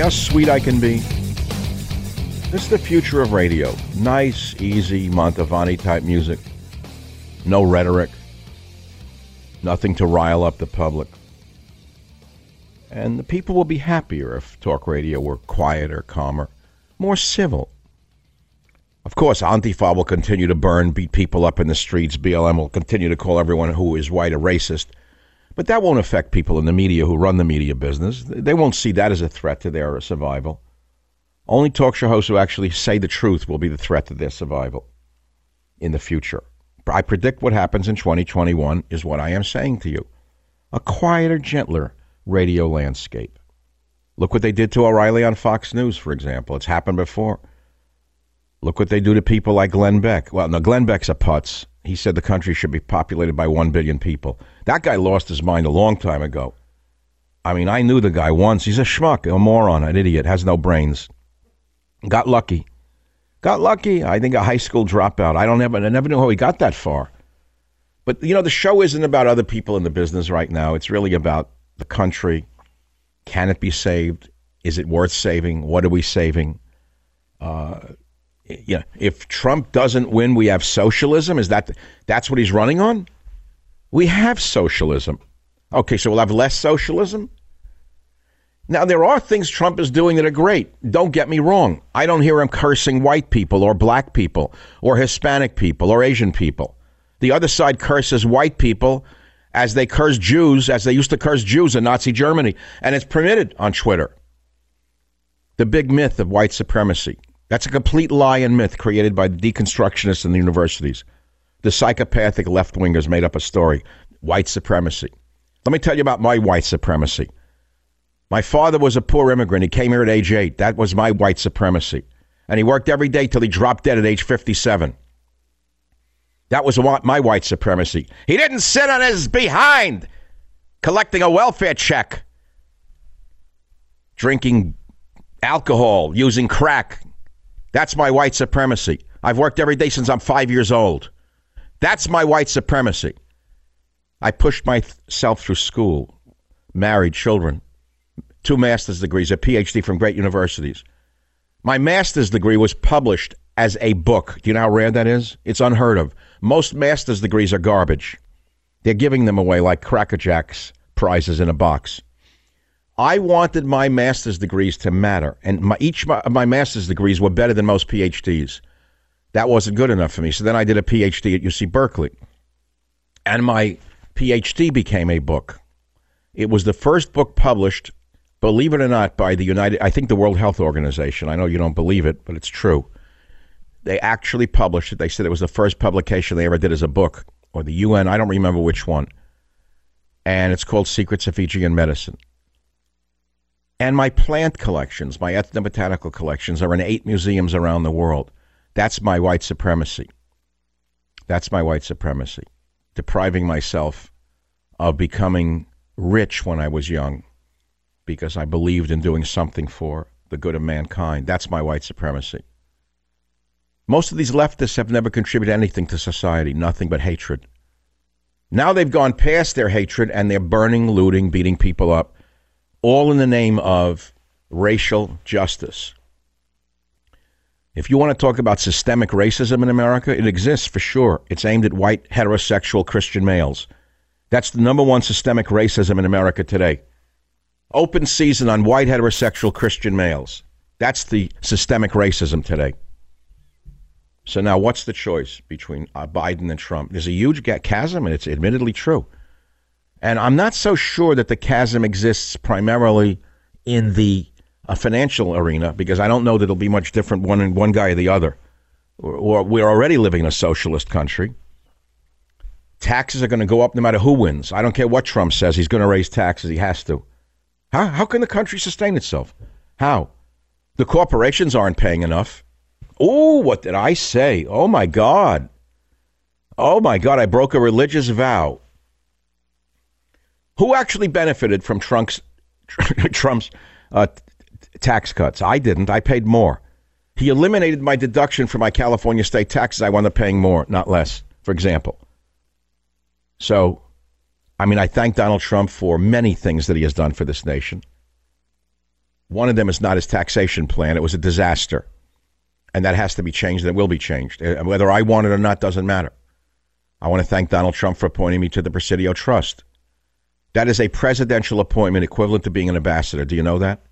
How sweet I can be? This is the future of radio. Nice, easy, Mantovani type music. No rhetoric. Nothing to rile up the public. And the people will be happier if talk radio were quieter, calmer, more civil. Of course, Antifa will continue to burn, beat people up in the streets. BLM will continue to call everyone who is white a racist. But that won't affect people in the media who run the media business. They won't see that as a threat to their survival. Only talk show hosts who actually say the truth will be the threat to their survival in the future. I predict what happens in 2021 is what I am saying to you. A quieter, gentler, radio landscape. Look what they did to O'Reilly on Fox News, for example. It's happened before. Look what they do to people like Glenn Beck. Well, no, Glenn Beck's a putz. He said the country should be populated by 1 billion people. That guy lost his mind a long time ago. I mean, I knew the guy once. He's a schmuck, a moron, an idiot, has no brains. Got lucky. Got lucky. I think a high school dropout. I don't ever, I never knew how he got that far. But, you know, the show isn't about other people in the business right now. It's really about the country? Can it be saved? Is it worth saving? What are we saving? Uh, yeah, if Trump doesn't win, we have socialism. Is that that's what he's running on? We have socialism. Okay, so we'll have less socialism. Now there are things Trump is doing that are great. Don't get me wrong. I don't hear him cursing white people or black people or Hispanic people or Asian people. The other side curses white people as they curse Jews, as they used to curse Jews in Nazi Germany. And it's permitted on Twitter. The big myth of white supremacy. That's a complete lie and myth created by the deconstructionists in the universities. The psychopathic left wingers made up a story white supremacy. Let me tell you about my white supremacy. My father was a poor immigrant. He came here at age eight. That was my white supremacy. And he worked every day till he dropped dead at age 57. That was my white supremacy. He didn't sit on his behind collecting a welfare check, drinking alcohol, using crack. That's my white supremacy. I've worked every day since I'm five years old. That's my white supremacy. I pushed myself through school, married, children, two master's degrees, a PhD from great universities. My master's degree was published as a book. Do you know how rare that is? It's unheard of. Most master's degrees are garbage. They're giving them away like Cracker Jacks prizes in a box. I wanted my master's degrees to matter, and my, each of my master's degrees were better than most PhDs. That wasn't good enough for me. So then I did a PhD at UC Berkeley. And my PhD became a book. It was the first book published, believe it or not, by the United, I think the World Health Organization. I know you don't believe it, but it's true. They actually published it. They said it was the first publication they ever did as a book, or the UN, I don't remember which one. And it's called Secrets of Fijian Medicine. And my plant collections, my ethnobotanical collections, are in eight museums around the world. That's my white supremacy. That's my white supremacy. Depriving myself of becoming rich when I was young because I believed in doing something for the good of mankind. That's my white supremacy. Most of these leftists have never contributed anything to society, nothing but hatred. Now they've gone past their hatred and they're burning, looting, beating people up, all in the name of racial justice. If you want to talk about systemic racism in America, it exists for sure. It's aimed at white, heterosexual Christian males. That's the number one systemic racism in America today. Open season on white, heterosexual Christian males. That's the systemic racism today. So now, what's the choice between uh, Biden and Trump? There's a huge chasm, and it's admittedly true. And I'm not so sure that the chasm exists primarily in the uh, financial arena because I don't know that it'll be much different one one guy or the other. Or, we're already living in a socialist country. Taxes are going to go up no matter who wins. I don't care what Trump says. He's going to raise taxes. He has to. How, how can the country sustain itself? How? The corporations aren't paying enough. Oh, what did I say? Oh, my God. Oh, my God. I broke a religious vow. Who actually benefited from Trump's, Trump's uh, tax cuts? I didn't. I paid more. He eliminated my deduction for my California state taxes. I wound up paying more, not less, for example. So I mean, I thank Donald Trump for many things that he has done for this nation. One of them is not his taxation plan. It was a disaster. And that has to be changed and it will be changed. Uh, whether I want it or not doesn't matter. I want to thank Donald Trump for appointing me to the Presidio Trust. That is a presidential appointment equivalent to being an ambassador. Do you know that?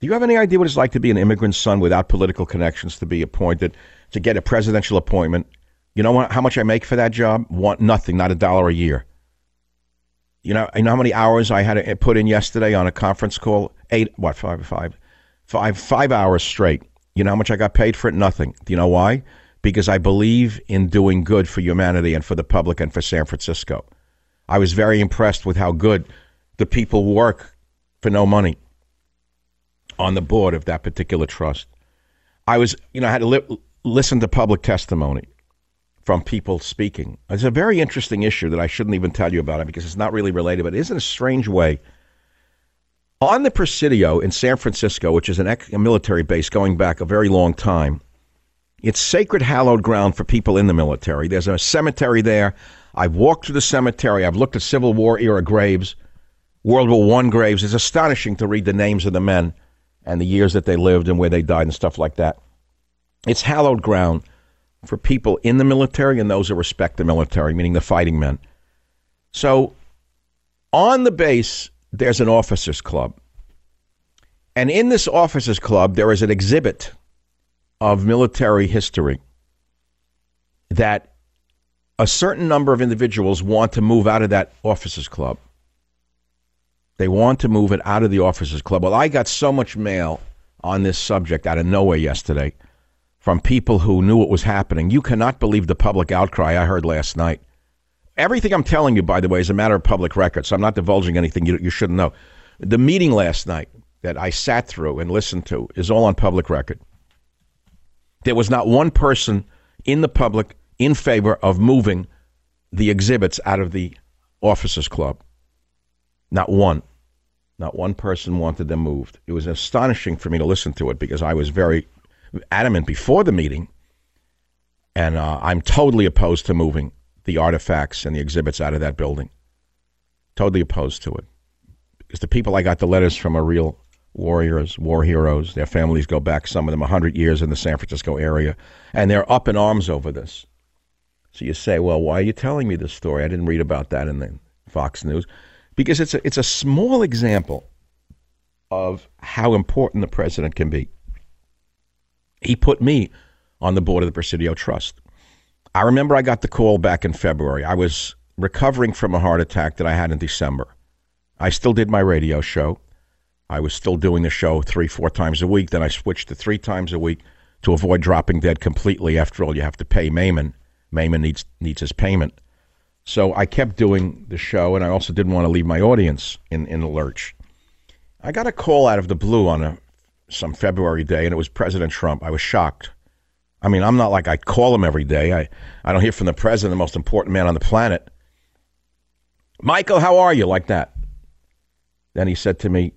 Do you have any idea what it's like to be an immigrant son without political connections to be appointed, to get a presidential appointment? You know what, how much I make for that job? One, nothing, not a dollar a year. You know, you know how many hours I had to put in yesterday on a conference call? Eight, what, five, five, five, five hours straight. You know how much I got paid for it? Nothing. Do you know why? Because I believe in doing good for humanity and for the public and for San Francisco. I was very impressed with how good the people work for no money on the board of that particular trust. I was, you know, I had to li- listen to public testimony from people speaking. It's a very interesting issue that I shouldn't even tell you about it because it's not really related, but it is in a strange way. On the Presidio in San Francisco, which is an ex- a military base going back a very long time, it's sacred, hallowed ground for people in the military. There's a cemetery there. I've walked through the cemetery. I've looked at Civil War era graves, World War One graves. It's astonishing to read the names of the men and the years that they lived and where they died and stuff like that. It's hallowed ground for people in the military and those who respect the military, meaning the fighting men. So on the base, there's an officers club. And in this officers club, there is an exhibit of military history that a certain number of individuals want to move out of that officers club. They want to move it out of the officers club. Well, I got so much mail on this subject out of nowhere yesterday from people who knew what was happening. You cannot believe the public outcry I heard last night. Everything I'm telling you, by the way, is a matter of public record, so I'm not divulging anything you, you shouldn't know. The meeting last night that I sat through and listened to is all on public record. There was not one person in the public in favor of moving the exhibits out of the officers club. Not one. Not one person wanted them moved. It was astonishing for me to listen to it because I was very adamant before the meeting, and uh, I'm totally opposed to moving the artifacts and the exhibits out of that building. Totally opposed to it. Because the people I got the letters from are real warriors, war heroes. Their families go back, some of them, 100 years in the San Francisco area, and they're up in arms over this. So you say, well, why are you telling me this story? I didn't read about that in the Fox News. Because it's a, it's a small example of how important the president can be. He put me on the board of the Presidio Trust. I remember I got the call back in February. I was recovering from a heart attack that I had in December. I still did my radio show. I was still doing the show three, four times a week. Then I switched to three times a week to avoid dropping dead completely. After all, you have to pay Mammon. Mammon needs needs his payment. So I kept doing the show, and I also didn't want to leave my audience in, in a lurch. I got a call out of the blue on a some February day, and it was President Trump. I was shocked. I mean, I'm not like I call him every day. I, I don't hear from the president, the most important man on the planet. Michael, how are you? Like that. Then he said to me,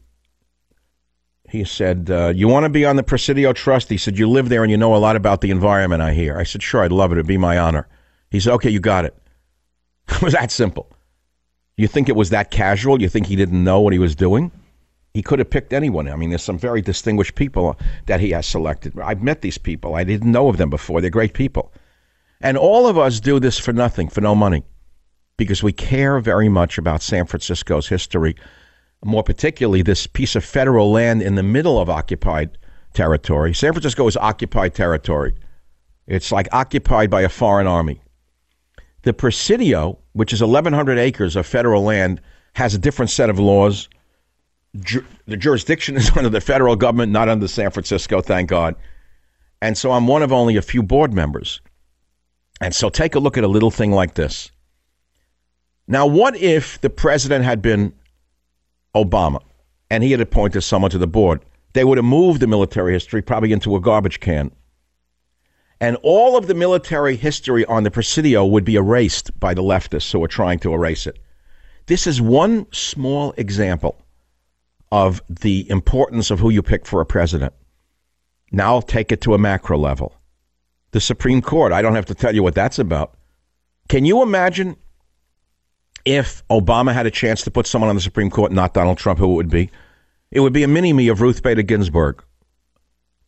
he said, uh, You want to be on the Presidio Trust? He said, You live there and you know a lot about the environment, I hear. I said, Sure, I'd love it. It'd be my honor. He said, Okay, you got it. it was that simple. You think it was that casual? You think he didn't know what he was doing? He could have picked anyone. I mean, there's some very distinguished people that he has selected. I've met these people. I didn't know of them before. They're great people. And all of us do this for nothing, for no money, because we care very much about San Francisco's history, more particularly this piece of federal land in the middle of occupied territory. San Francisco is occupied territory. It's like occupied by a foreign army. The Presidio, which is 1,100 acres of federal land, has a different set of laws. Ju- the jurisdiction is under the federal government, not under San Francisco, thank God. And so I'm one of only a few board members. And so take a look at a little thing like this. Now, what if the president had been Obama and he had appointed someone to the board? They would have moved the military history probably into a garbage can. And all of the military history on the Presidio would be erased by the leftists who are trying to erase it. This is one small example of the importance of who you pick for a president. Now I'll take it to a macro level. The Supreme Court, I don't have to tell you what that's about. Can you imagine if Obama had a chance to put someone on the Supreme Court, not Donald Trump, who it would be? It would be a mini me of Ruth Bader Ginsburg.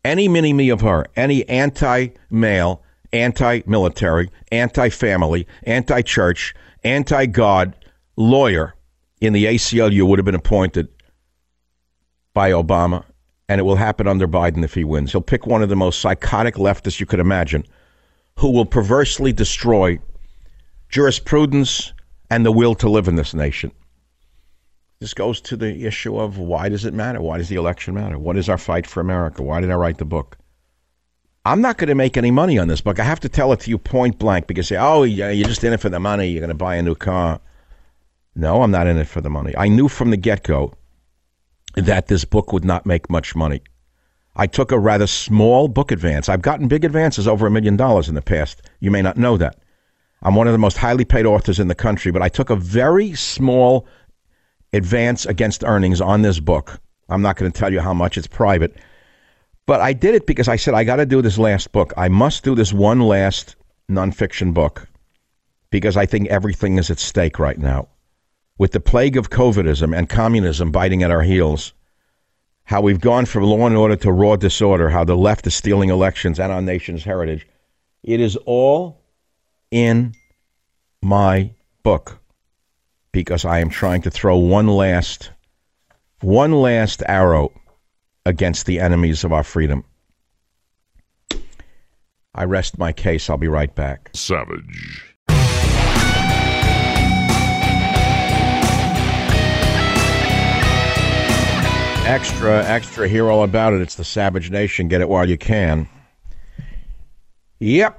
Any mini me of her, any anti male, anti military, anti family, anti church, anti God lawyer in the ACLU would have been appointed by Obama, and it will happen under Biden if he wins. He'll pick one of the most psychotic leftists you could imagine who will perversely destroy jurisprudence and the will to live in this nation. This goes to the issue of why does it matter? Why does the election matter? What is our fight for America? Why did I write the book? I'm not going to make any money on this book. I have to tell it to you point blank because you say, oh, yeah, you're just in it for the money. You're going to buy a new car. No, I'm not in it for the money. I knew from the get go that this book would not make much money. I took a rather small book advance. I've gotten big advances over a million dollars in the past. You may not know that. I'm one of the most highly paid authors in the country, but I took a very small advance against earnings on this book. I'm not going to tell you how much, it's private. But I did it because I said, I got to do this last book. I must do this one last nonfiction book because I think everything is at stake right now. With the plague of COVIDism and communism biting at our heels, how we've gone from law and order to raw disorder, how the left is stealing elections and our nation's heritage. It is all in my book because I am trying to throw one last one last arrow against the enemies of our freedom. I rest my case. I'll be right back. Savage. Extra, extra, hear all about it. It's the Savage Nation. Get it while you can. Yep,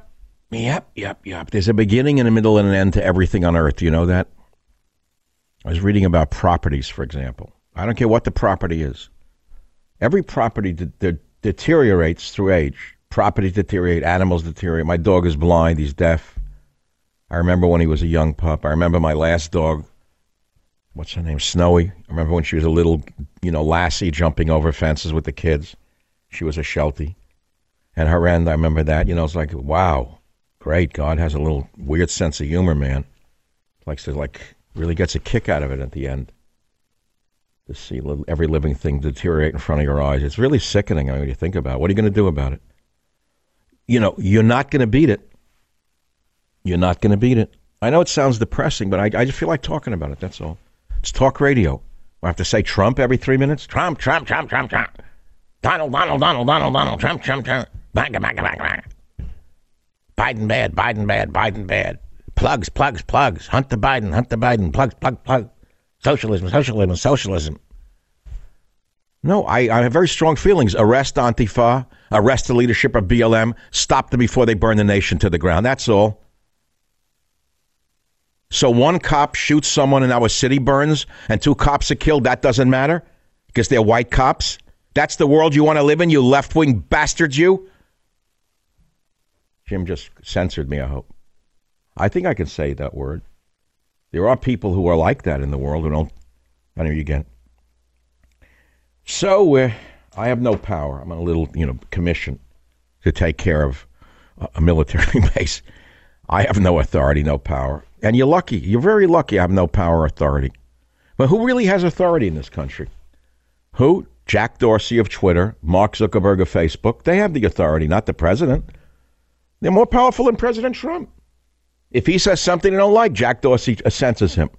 yep, yep, yep. There's a beginning and a middle and an end to everything on earth. You know that? I was reading about properties, for example. I don't care what the property is. Every property de- de- deteriorates through age. Properties deteriorate, animals deteriorate. My dog is blind, he's deaf. I remember when he was a young pup. I remember my last dog, what's her name, Snowy. I remember when she was a little, you know, lassie jumping over fences with the kids. She was a Sheltie. And her end, I remember that. You know, it's like, wow, great. God has a little weird sense of humor, man. Likes to, like, really gets a kick out of it at the end to see every living thing deteriorate in front of your eyes. It's really sickening when you think about it. What are you going to do about it? You know, you're not going to beat it. You're not going to beat it. I know it sounds depressing, but I, I just feel like talking about it. That's all. It's talk radio. I have to say Trump every three minutes. Trump, Trump, Trump, Trump, Trump. Donald, Donald, Donald, Donald, Donald, Trump, Trump, Trump. Back, back, back, back. Biden bad, Biden bad, Biden bad. Plugs, plugs, plugs. Hunt the Biden, hunt the Biden. Plugs, plug, plug. Socialism, socialism, socialism. No, I, I have very strong feelings. Arrest Antifa, arrest the leadership of BLM, stop them before they burn the nation to the ground. That's all. So one cop shoots someone and our city burns, and two cops are killed. That doesn't matter because they're white cops. That's the world you want to live in, you left wing bastards, you. Jim just censored me, I hope. I think I can say that word. There are people who are like that in the world who don't. I know you get. So uh, I have no power. I'm a little, you know, commission to take care of a military base. I have no authority, no power. And you're lucky. You're very lucky I have no power or authority. But who really has authority in this country? Who? Jack Dorsey of Twitter, Mark Zuckerberg of Facebook. They have the authority, not the president. They're more powerful than President Trump. If he says something they don't like, Jack Dorsey uh, censors him.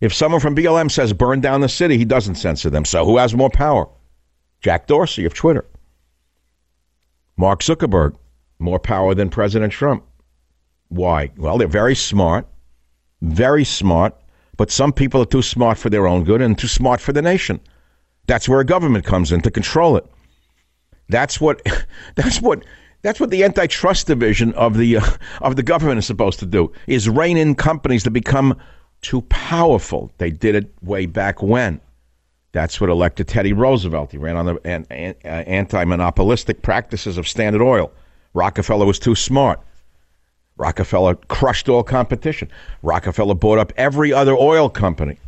If someone from BLM says burn down the city, he doesn't censor them. So who has more power? Jack Dorsey of Twitter. Mark Zuckerberg, more power than President Trump. Why? Well, they're very smart, very smart, but some people are too smart for their own good and too smart for the nation. That's where a government comes in to control it. That's what that's what that's what the antitrust division of the uh, of the government is supposed to do is rein in companies that become too powerful. They did it way back when. That's what elected Teddy Roosevelt. He ran on the an, an, uh, anti-monopolistic practices of Standard Oil. Rockefeller was too smart. Rockefeller crushed all competition. Rockefeller bought up every other oil company.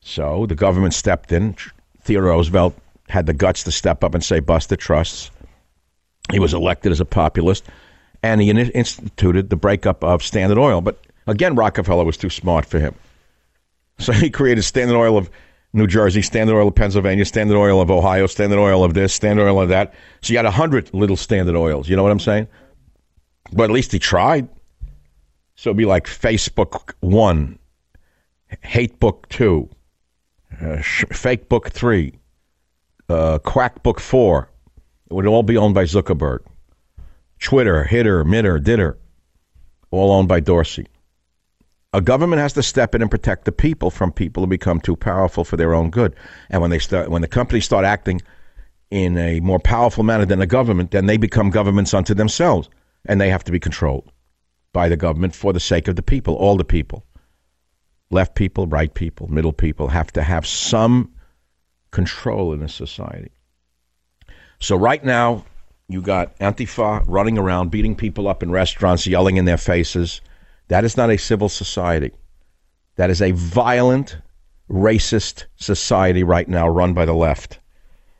So the government stepped in. Theodore Roosevelt had the guts to step up and say, bust the trusts. He was elected as a populist, and he instituted the breakup of Standard Oil. But again, Rockefeller was too smart for him. So he created Standard Oil of New Jersey, Standard Oil of Pennsylvania, Standard Oil of Ohio, Standard Oil of this, Standard Oil of that. So you had a hundred little Standard Oils. You know what I'm saying? But at least he tried. So it'd be like Facebook 1, Hate Book 2, uh, Fake Book 3, uh, Quack Book 4. It would all be owned by Zuckerberg. Twitter, Hitter, Mitter, Ditter, all owned by Dorsey. A government has to step in and protect the people from people who become too powerful for their own good. And when they start, when the companies start acting in a more powerful manner than the government, then they become governments unto themselves and they have to be controlled by the government for the sake of the people, all the people. Left people, right people, middle people have to have some control in a society. So right now, you got Antifa running around, beating people up in restaurants, yelling in their faces. That is not a civil society. That is a violent, racist society right now run by the left.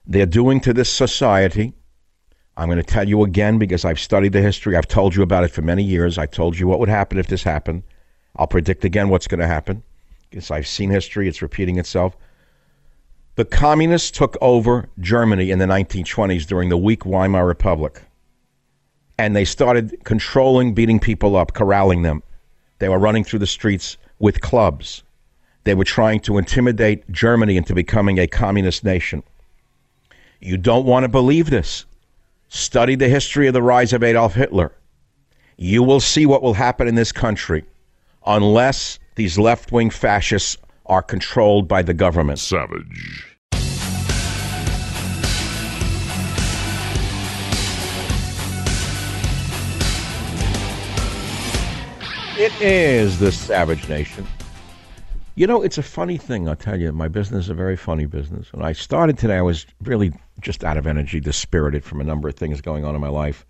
They're doing to this society I'm going to tell you again because I've studied the history. I've told you about it for many years. I told you what would happen if this happened. I'll predict again what's going to happen because I've seen history. It's repeating itself. The communists took over Germany in the 1920s during the weak Weimar Republic. And they started controlling, beating people up, corralling them. They were running through the streets with clubs. They were trying to intimidate Germany into becoming a communist nation. You don't want to believe this. Study the history of the rise of Adolf Hitler. You will see what will happen in this country unless these left wing fascists are controlled by the government. Savage. It is the Savage Nation. You know, it's a funny thing, I'll tell you. My business is a very funny business. When I started today, I was really just out of energy, dispirited from a number of things going on in my life,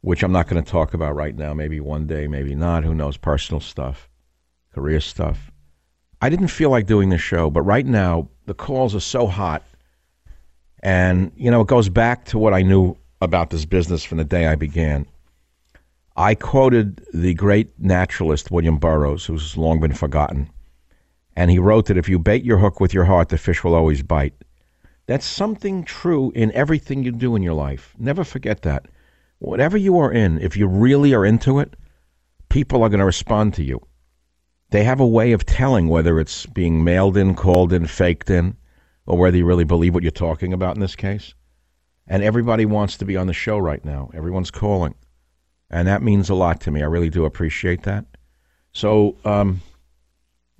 which I'm not going to talk about right now. Maybe one day, maybe not. Who knows? Personal stuff, career stuff. I didn't feel like doing this show, but right now, the calls are so hot. And, you know, it goes back to what I knew about this business from the day I began. I quoted the great naturalist William Burroughs, who's long been forgotten and he wrote that if you bait your hook with your heart, the fish will always bite. That's something true in everything you do in your life. Never forget that. Whatever you are in, if you really are into it, people are going to respond to you. They have a way of telling whether it's being mailed in, called in, faked in, or whether you really believe what you're talking about in this case. And everybody wants to be on the show right now. Everyone's calling. And that means a lot to me. I really do appreciate that. So, um,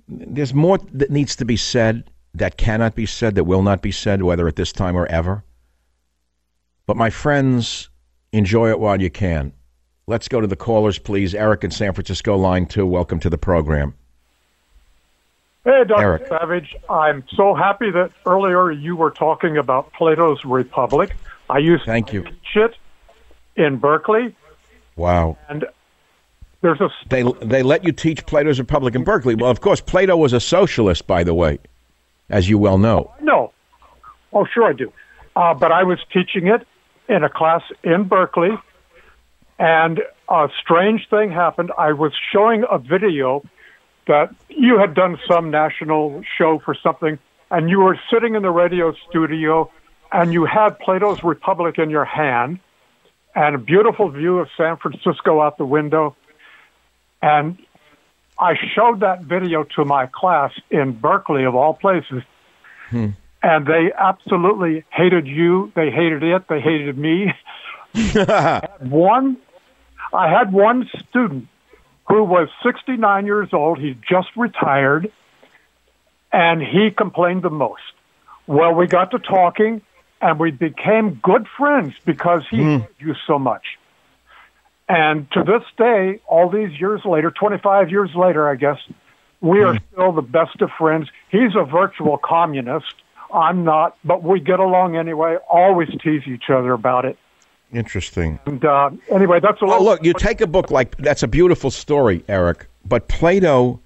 there's more that needs to be said that cannot be said, that will not be said, whether at this time or ever. But my friends, enjoy it while you can. Let's go to the callers, please. Eric in San Francisco, line two. Welcome to the program. Hey, Dr. Eric. Savage. I'm so happy that earlier you were talking about Plato's Republic. I used Thank you. shit in Berkeley. Wow. And there's a they they let you teach Plato's Republic in Berkeley. Well, of course, Plato was a socialist, by the way, as you well know. No, oh sure I do, uh, but I was teaching it in a class in Berkeley, and a strange thing happened. I was showing a video that you had done some national show for something, and you were sitting in the radio studio, and you had Plato's Republic in your hand, and a beautiful view of San Francisco out the window, and I showed that video to my class in Berkeley, of all places, hmm. and they absolutely hated you. They hated it. They hated me. one, I had one student who was 69 years old. He just retired, and he complained the most. Well, we got to talking, and we became good friends because he mm. you so much. And to this day, all these years later, 25 years later, I guess, we are mm. still the best of friends. He's a virtual communist. I'm not, but we get along anyway, always tease each other about it. Interesting. And uh, anyway, that's a well, look. You take a book like that's a beautiful story, Eric. But Plato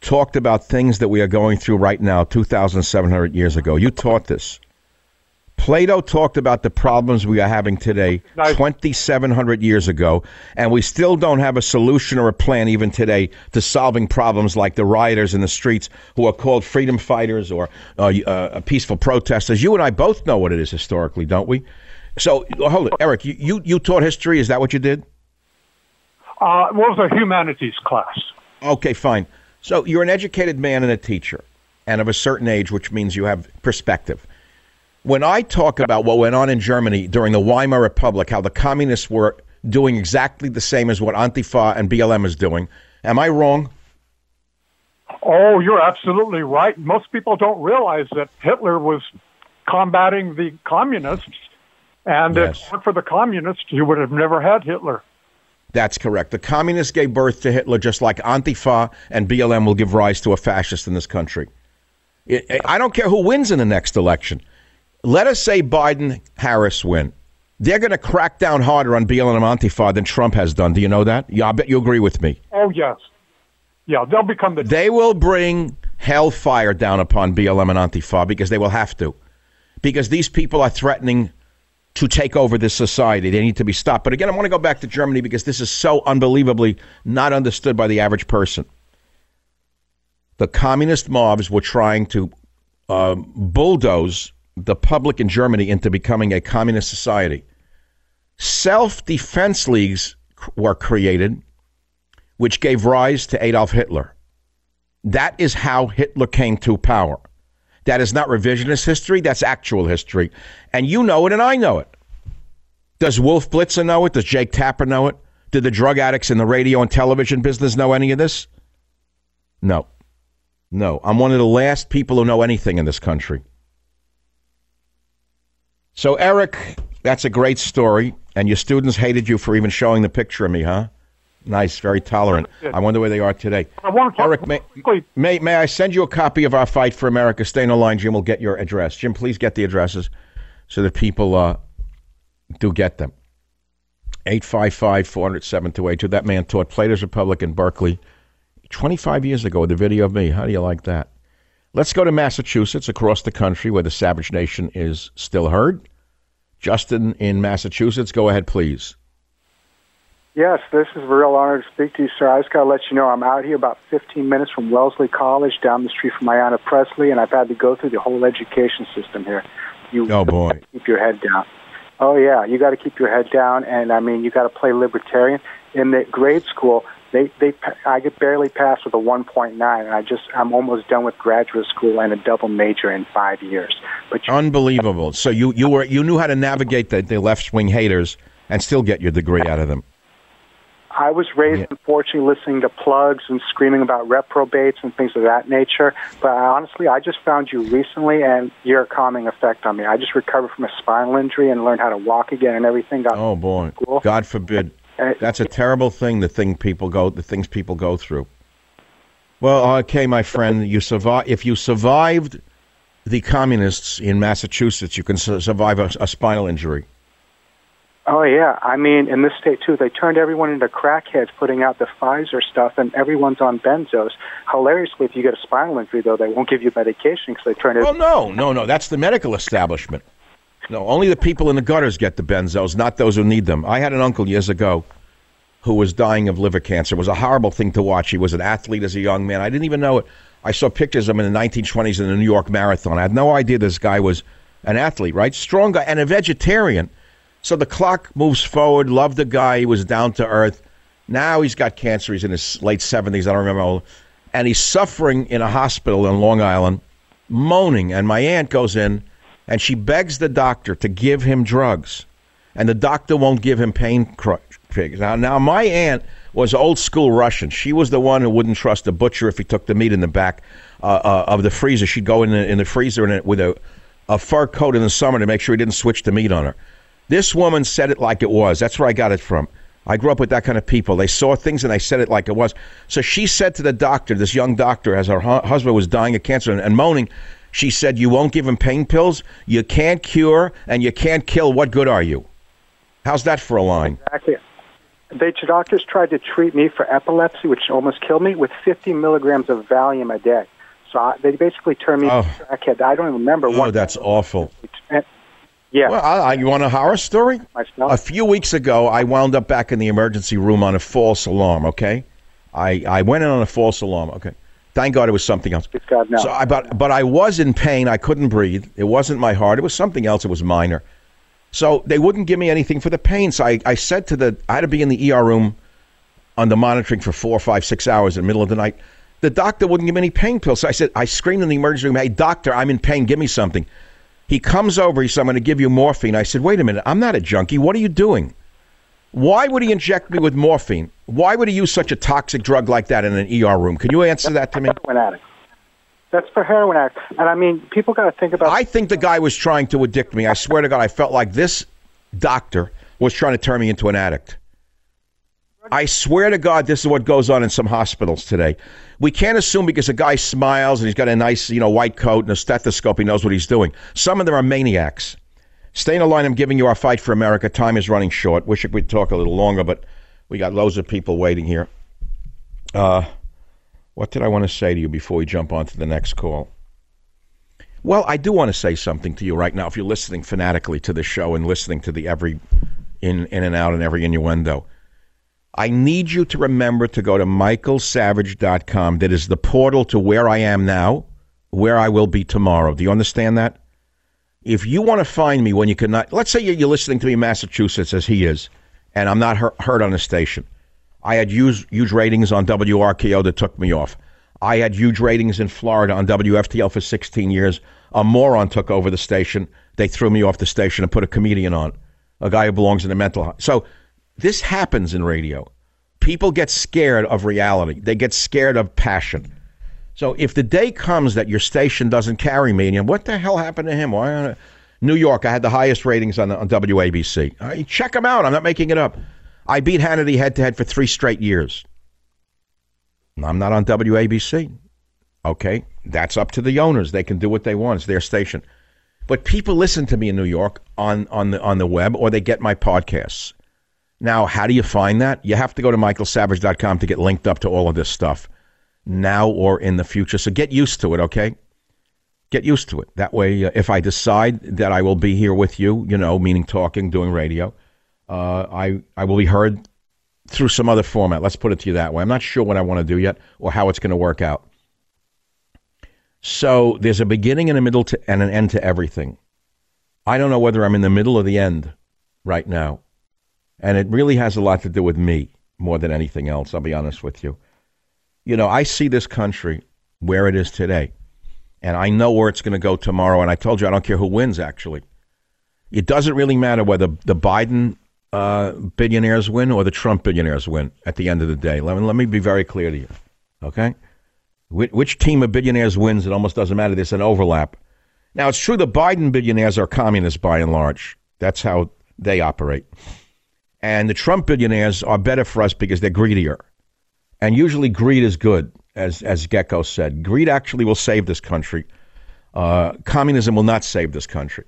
talked about things that we are going through right now, two thousand seven hundred years ago. You taught this. Plato talked about the problems we are having today, nice. 2,700 years ago, and we still don't have a solution or a plan even today to solving problems like the rioters in the streets who are called freedom fighters or uh, uh, peaceful protesters. You and I both know what it is historically, don't we? So hold it, Eric. You, you, you taught history. Is that what you did? Uh, it was a humanities class. Okay, fine. So you're an educated man and a teacher, and of a certain age, which means you have perspective. When I talk about what went on in Germany during the Weimar Republic, how the communists were doing exactly the same as what Antifa and BLM is doing, am I wrong? Oh, you're absolutely right. Most people don't realize that Hitler was combating the communists and yes. if not for the communists, you would have never had Hitler. That's correct. The communists gave birth to Hitler just like Antifa and BLM will give rise to a fascist in this country. I don't care who wins in the next election. Let us say Biden Harris win. They're going to crack down harder on BLM and Antifa than Trump has done. Do you know that? Yeah, I bet you agree with me. Oh, yes. Yeah, they'll become the. They will bring hellfire down upon BLM and Antifa because they will have to. Because these people are threatening to take over this society. They need to be stopped. But again, I want to go back to Germany because this is so unbelievably not understood by the average person. The communist mobs were trying to uh, bulldoze the public in Germany into becoming a communist society. Self defense leagues were created, which gave rise to Adolf Hitler. That is how Hitler came to power. That is not revisionist history, that's actual history. And you know it, and I know it. Does Wolf Blitzer know it? Does Jake Tapper know it? Did the drug addicts in the radio and television business know any of this? No. No. I'm one of the last people who know anything in this country. So, Eric, that's a great story. And your students hated you for even showing the picture of me, huh? Nice, very tolerant. I wonder where they are today. Eric, may, may, may I send you a copy of our Fight for America? Stay on the line. Jim We'll get your address. Jim, please get the addresses so that people uh, do get them. 855 400 7282. That man taught Plato's Republic in Berkeley 25 years ago with a video of me. How do you like that? Let's go to Massachusetts, across the country where the Savage Nation is still heard. Justin in Massachusetts, go ahead, please. Yes, this is a real honor to speak to you, sir. I just got to let you know I'm out here about 15 minutes from Wellesley College, down the street from Ayanna Pressley, and I've had to go through the whole education system here. You oh boy, keep your head down. Oh yeah, you got to keep your head down, and I mean you got to play libertarian. In the grade school, they they I get barely passed with a 1.9, and I just I'm almost done with graduate school and a double major in five years. But you, unbelievable. So you you were you knew how to navigate the, the left wing haters and still get your degree out of them. I was raised, yeah. unfortunately, listening to plugs and screaming about reprobates and things of that nature. But honestly, I just found you recently, and you're a calming effect on me. I just recovered from a spinal injury and learned how to walk again and everything. Got oh boy, God forbid. That's a terrible thing. The thing people go, the things people go through. Well, okay, my friend, you survive. If you survived the communists in Massachusetts, you can survive a, a spinal injury. Oh yeah, I mean in this state too, they turned everyone into crackheads, putting out the Pfizer stuff, and everyone's on benzos. Hilariously, if you get a spinal injury, though, they won't give you medication because they turn it. Oh no, no, no, that's the medical establishment. No, only the people in the gutters get the benzos, not those who need them. I had an uncle years ago who was dying of liver cancer. It was a horrible thing to watch. He was an athlete as a young man. I didn't even know it. I saw pictures of him in the 1920s in the New York Marathon. I had no idea this guy was an athlete, right? Strong guy and a vegetarian. So the clock moves forward. Loved the guy. He was down to earth. Now he's got cancer. He's in his late 70s. I don't remember. And he's suffering in a hospital in Long Island, moaning. And my aunt goes in and she begs the doctor to give him drugs. And the doctor won't give him pain pigs. Now, now my aunt was old school Russian. She was the one who wouldn't trust the butcher if he took the meat in the back uh, uh, of the freezer. She'd go in the, in the freezer in it with a, a fur coat in the summer to make sure he didn't switch the meat on her. This woman said it like it was. That's where I got it from. I grew up with that kind of people. They saw things and they said it like it was. So she said to the doctor, this young doctor, as her hu- husband was dying of cancer and, and moaning, she said, You won't give him pain pills, you can't cure, and you can't kill. What good are you? How's that for a line? Exactly. They doctors tried to treat me for epilepsy, which almost killed me, with 50 milligrams of Valium a day. So I, they basically turned me oh. into a crackhead. I don't even remember oh, that's awful. Yeah. Well, I, I, you want a horror story? Myself? A few weeks ago, I wound up back in the emergency room on a false alarm. Okay, I I went in on a false alarm. Okay, thank God it was something else. God, no. So I but but I was in pain. I couldn't breathe. It wasn't my heart. It was something else. It was minor. So they wouldn't give me anything for the pain. So I, I said to the I had to be in the ER room under monitoring for four, five, six hours in the middle of the night. The doctor wouldn't give me any pain pills. So I said, I screamed in the emergency room, Hey, doctor, I'm in pain. Give me something. He comes over. He said, I'm going to give you morphine. I said, Wait a minute. I'm not a junkie. What are you doing? Why would he inject me with morphine? Why would he use such a toxic drug like that in an ER room? Can you answer that to me? Heroin addict. That's for heroin addict. And I mean, people got to think about. I think the guy was trying to addict me. I swear to God, I felt like this doctor was trying to turn me into an addict. I swear to God, this is what goes on in some hospitals today. We can't assume because a guy smiles and he's got a nice, you know, white coat and a stethoscope, he knows what he's doing. Some of them are maniacs. Stay in the line. I'm giving you our fight for America. Time is running short. Wish we'd talk a little longer, but we got loads of people waiting here. Uh, what did I want to say to you before we jump on to the next call? Well, I do want to say something to you right now. If you're listening fanatically to the show and listening to the every in in and out and every innuendo, I need you to remember to go to michaelsavage.com. That is the portal to where I am now, where I will be tomorrow. Do you understand that? If you want to find me when you cannot, let's say you're listening to me in Massachusetts as he is, and I'm not heard on the station. I had huge, huge ratings on WRKO that took me off. I had huge ratings in Florida on WFTL for 16 years. A moron took over the station. They threw me off the station and put a comedian on, a guy who belongs in a mental. hospital. So this happens in radio. People get scared of reality. They get scared of passion. So if the day comes that your station doesn't carry me, and you, what the hell happened to him? Why? New York, I had the highest ratings on, on WABC. Right, check them out. I'm not making it up. I beat Hannity head to head for three straight years. I'm not on WABC. Okay, that's up to the owners. They can do what they want. It's their station. But people listen to me in New York on on the on the web, or they get my podcasts. Now, how do you find that? You have to go to michaelsavage.com to get linked up to all of this stuff now or in the future. So get used to it, okay? Get used to it. That way, uh, if I decide that I will be here with you, you know, meaning talking, doing radio, uh, I, I will be heard through some other format. Let's put it to you that way. I'm not sure what I want to do yet or how it's going to work out. So there's a beginning and a middle to, and an end to everything. I don't know whether I'm in the middle or the end right now. And it really has a lot to do with me more than anything else, I'll be honest with you. You know, I see this country where it is today, and I know where it's going to go tomorrow. And I told you, I don't care who wins, actually. It doesn't really matter whether the Biden uh, billionaires win or the Trump billionaires win at the end of the day. Let me, let me be very clear to you, okay? Which, which team of billionaires wins, it almost doesn't matter. There's an overlap. Now, it's true the Biden billionaires are communists by and large. That's how they operate. And the Trump billionaires are better for us because they're greedier. And usually greed is good, as, as Gekko said. Greed actually will save this country. Uh, communism will not save this country.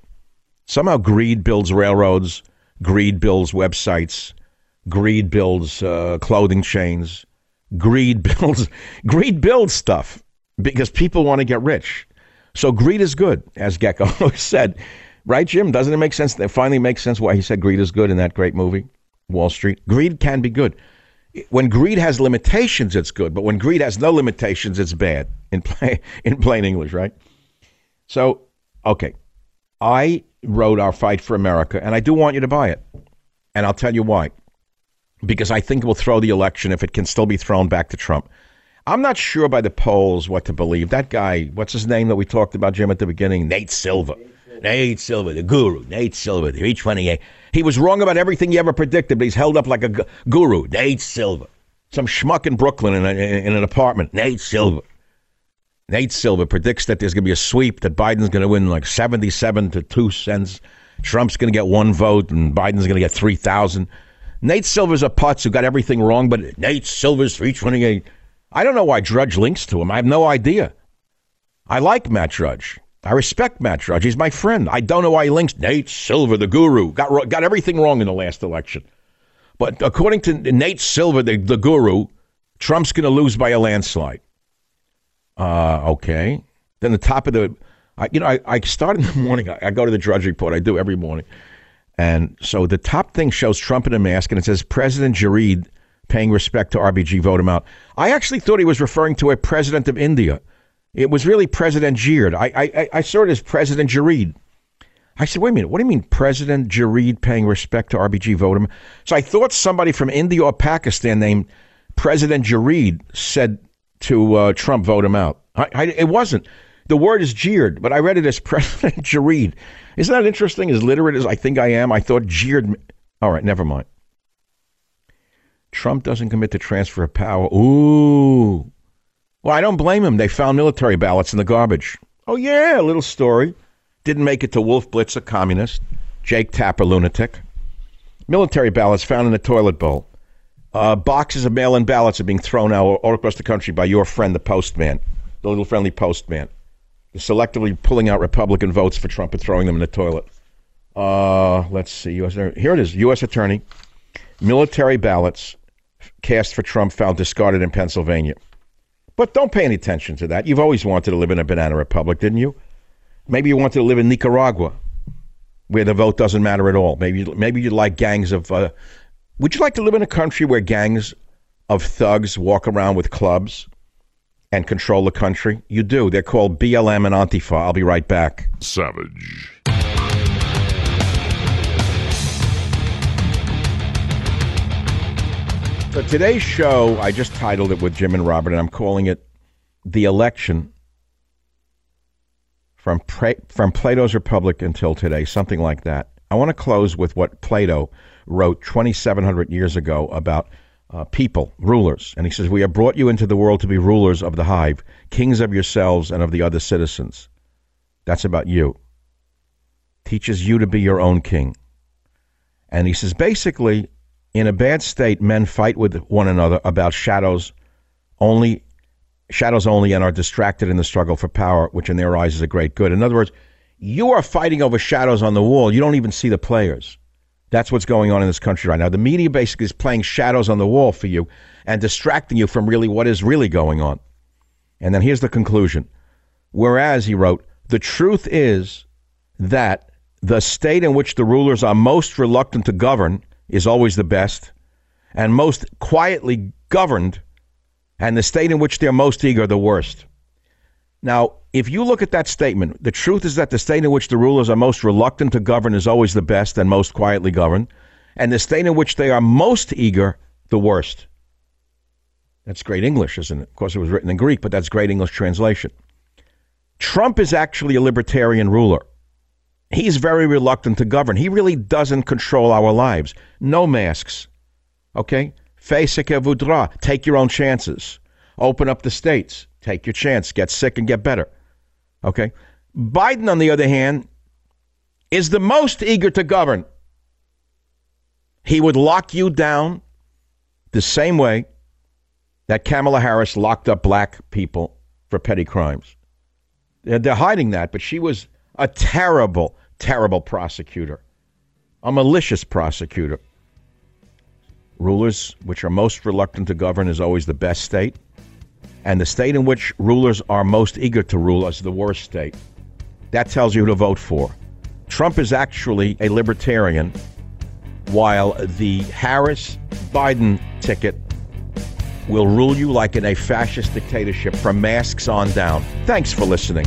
Somehow greed builds railroads, greed builds websites, greed builds uh, clothing chains, greed builds greed builds stuff because people want to get rich. So greed is good, as Gekko said. Right, Jim? Doesn't it make sense? It finally makes sense why he said greed is good in that great movie? Wall Street. Greed can be good. when greed has limitations, it's good, but when greed has no limitations, it's bad. In plain, in plain English, right? So, okay, I wrote our fight for America, and I do want you to buy it, and I'll tell you why. Because I think it will throw the election if it can still be thrown back to Trump. I'm not sure by the polls what to believe. That guy, what's his name that we talked about, Jim, at the beginning? Nate Silver. Nate Silver, the guru. Nate Silver, the 328. He was wrong about everything he ever predicted, but he's held up like a guru. Nate Silver. Some schmuck in Brooklyn in, a, in an apartment. Nate Silver. Nate Silver predicts that there's going to be a sweep, that Biden's going to win like 77 to 2 cents. Trump's going to get one vote, and Biden's going to get 3,000. Nate Silver's a putz who got everything wrong, but Nate Silver's 328. I don't know why Drudge links to him. I have no idea. I like Matt Drudge. I respect Matt Drudge. He's my friend. I don't know why he links Nate Silver, the guru. Got, got everything wrong in the last election. But according to Nate Silver, the, the guru, Trump's going to lose by a landslide. Uh, okay. Then the top of the, I, you know, I, I start in the morning. I, I go to the Drudge Report. I do every morning. And so the top thing shows Trump in a mask, and it says President Jareed paying respect to RBG, vote him out. I actually thought he was referring to a president of India. It was really President Jeered. I, I, I saw it as President Jareed. I said, wait a minute, what do you mean President Jareed paying respect to RBG, vote him? So I thought somebody from India or Pakistan named President Jareed said to uh, Trump, vote him out. I, I, it wasn't. The word is jeered, but I read it as President Jareed. Isn't that interesting? As literate as I think I am, I thought jeered. All right, never mind. Trump doesn't commit to transfer of power. Ooh. Well, I don't blame him. They found military ballots in the garbage. Oh, yeah, a little story. Didn't make it to Wolf Blitzer, communist. Jake Tapper, lunatic. Military ballots found in a toilet bowl. Uh, boxes of mail-in ballots are being thrown out all across the country by your friend, the postman, the little friendly postman. They're selectively pulling out Republican votes for Trump and throwing them in the toilet. Uh, let's see. US, here it is. U.S. Attorney. Military ballots cast for Trump found discarded in Pennsylvania. But don't pay any attention to that. You've always wanted to live in a banana republic, didn't you? Maybe you wanted to live in Nicaragua, where the vote doesn't matter at all. Maybe maybe you'd like gangs of uh, would you like to live in a country where gangs of thugs walk around with clubs and control the country? You do. They're called BLM and Antifa. I'll be right back. Savage. So today's show, I just titled it with Jim and Robert, and I'm calling it The Election from, from Plato's Republic until today, something like that. I want to close with what Plato wrote 2,700 years ago about uh, people, rulers. And he says, We have brought you into the world to be rulers of the hive, kings of yourselves and of the other citizens. That's about you. Teaches you to be your own king. And he says, basically, in a bad state, men fight with one another about shadows only, shadows only, and are distracted in the struggle for power, which in their eyes is a great good. In other words, you are fighting over shadows on the wall. You don't even see the players. That's what's going on in this country right now. The media basically is playing shadows on the wall for you and distracting you from really what is really going on. And then here's the conclusion. Whereas, he wrote, the truth is that the state in which the rulers are most reluctant to govern is always the best, and most quietly governed, and the state in which they're most eager, the worst. Now, if you look at that statement, the truth is that the state in which the rulers are most reluctant to govern is always the best and most quietly governed, and the state in which they are most eager, the worst. That's great English, isn't it? Of course, it was written in Greek, but that's great English translation. Trump is actually a libertarian ruler. He's very reluctant to govern. He really doesn't control our lives. No masks. Okay? Fais ce que voudra. Take your own chances. Open up the states. Take your chance. Get sick and get better. Okay? Biden, on the other hand, is the most eager to govern. He would lock you down the same way that Kamala Harris locked up black people for petty crimes. They're hiding that, but she was a terrible, terrible prosecutor, a malicious prosecutor. Rulers which are most reluctant to govern is always the best state and the state in which rulers are most eager to rule is the worst state. That tells you who to vote for. Trump is actually a libertarian, while the Harris Biden ticket will rule you like in a fascist dictatorship from masks on down. Thanks for listening.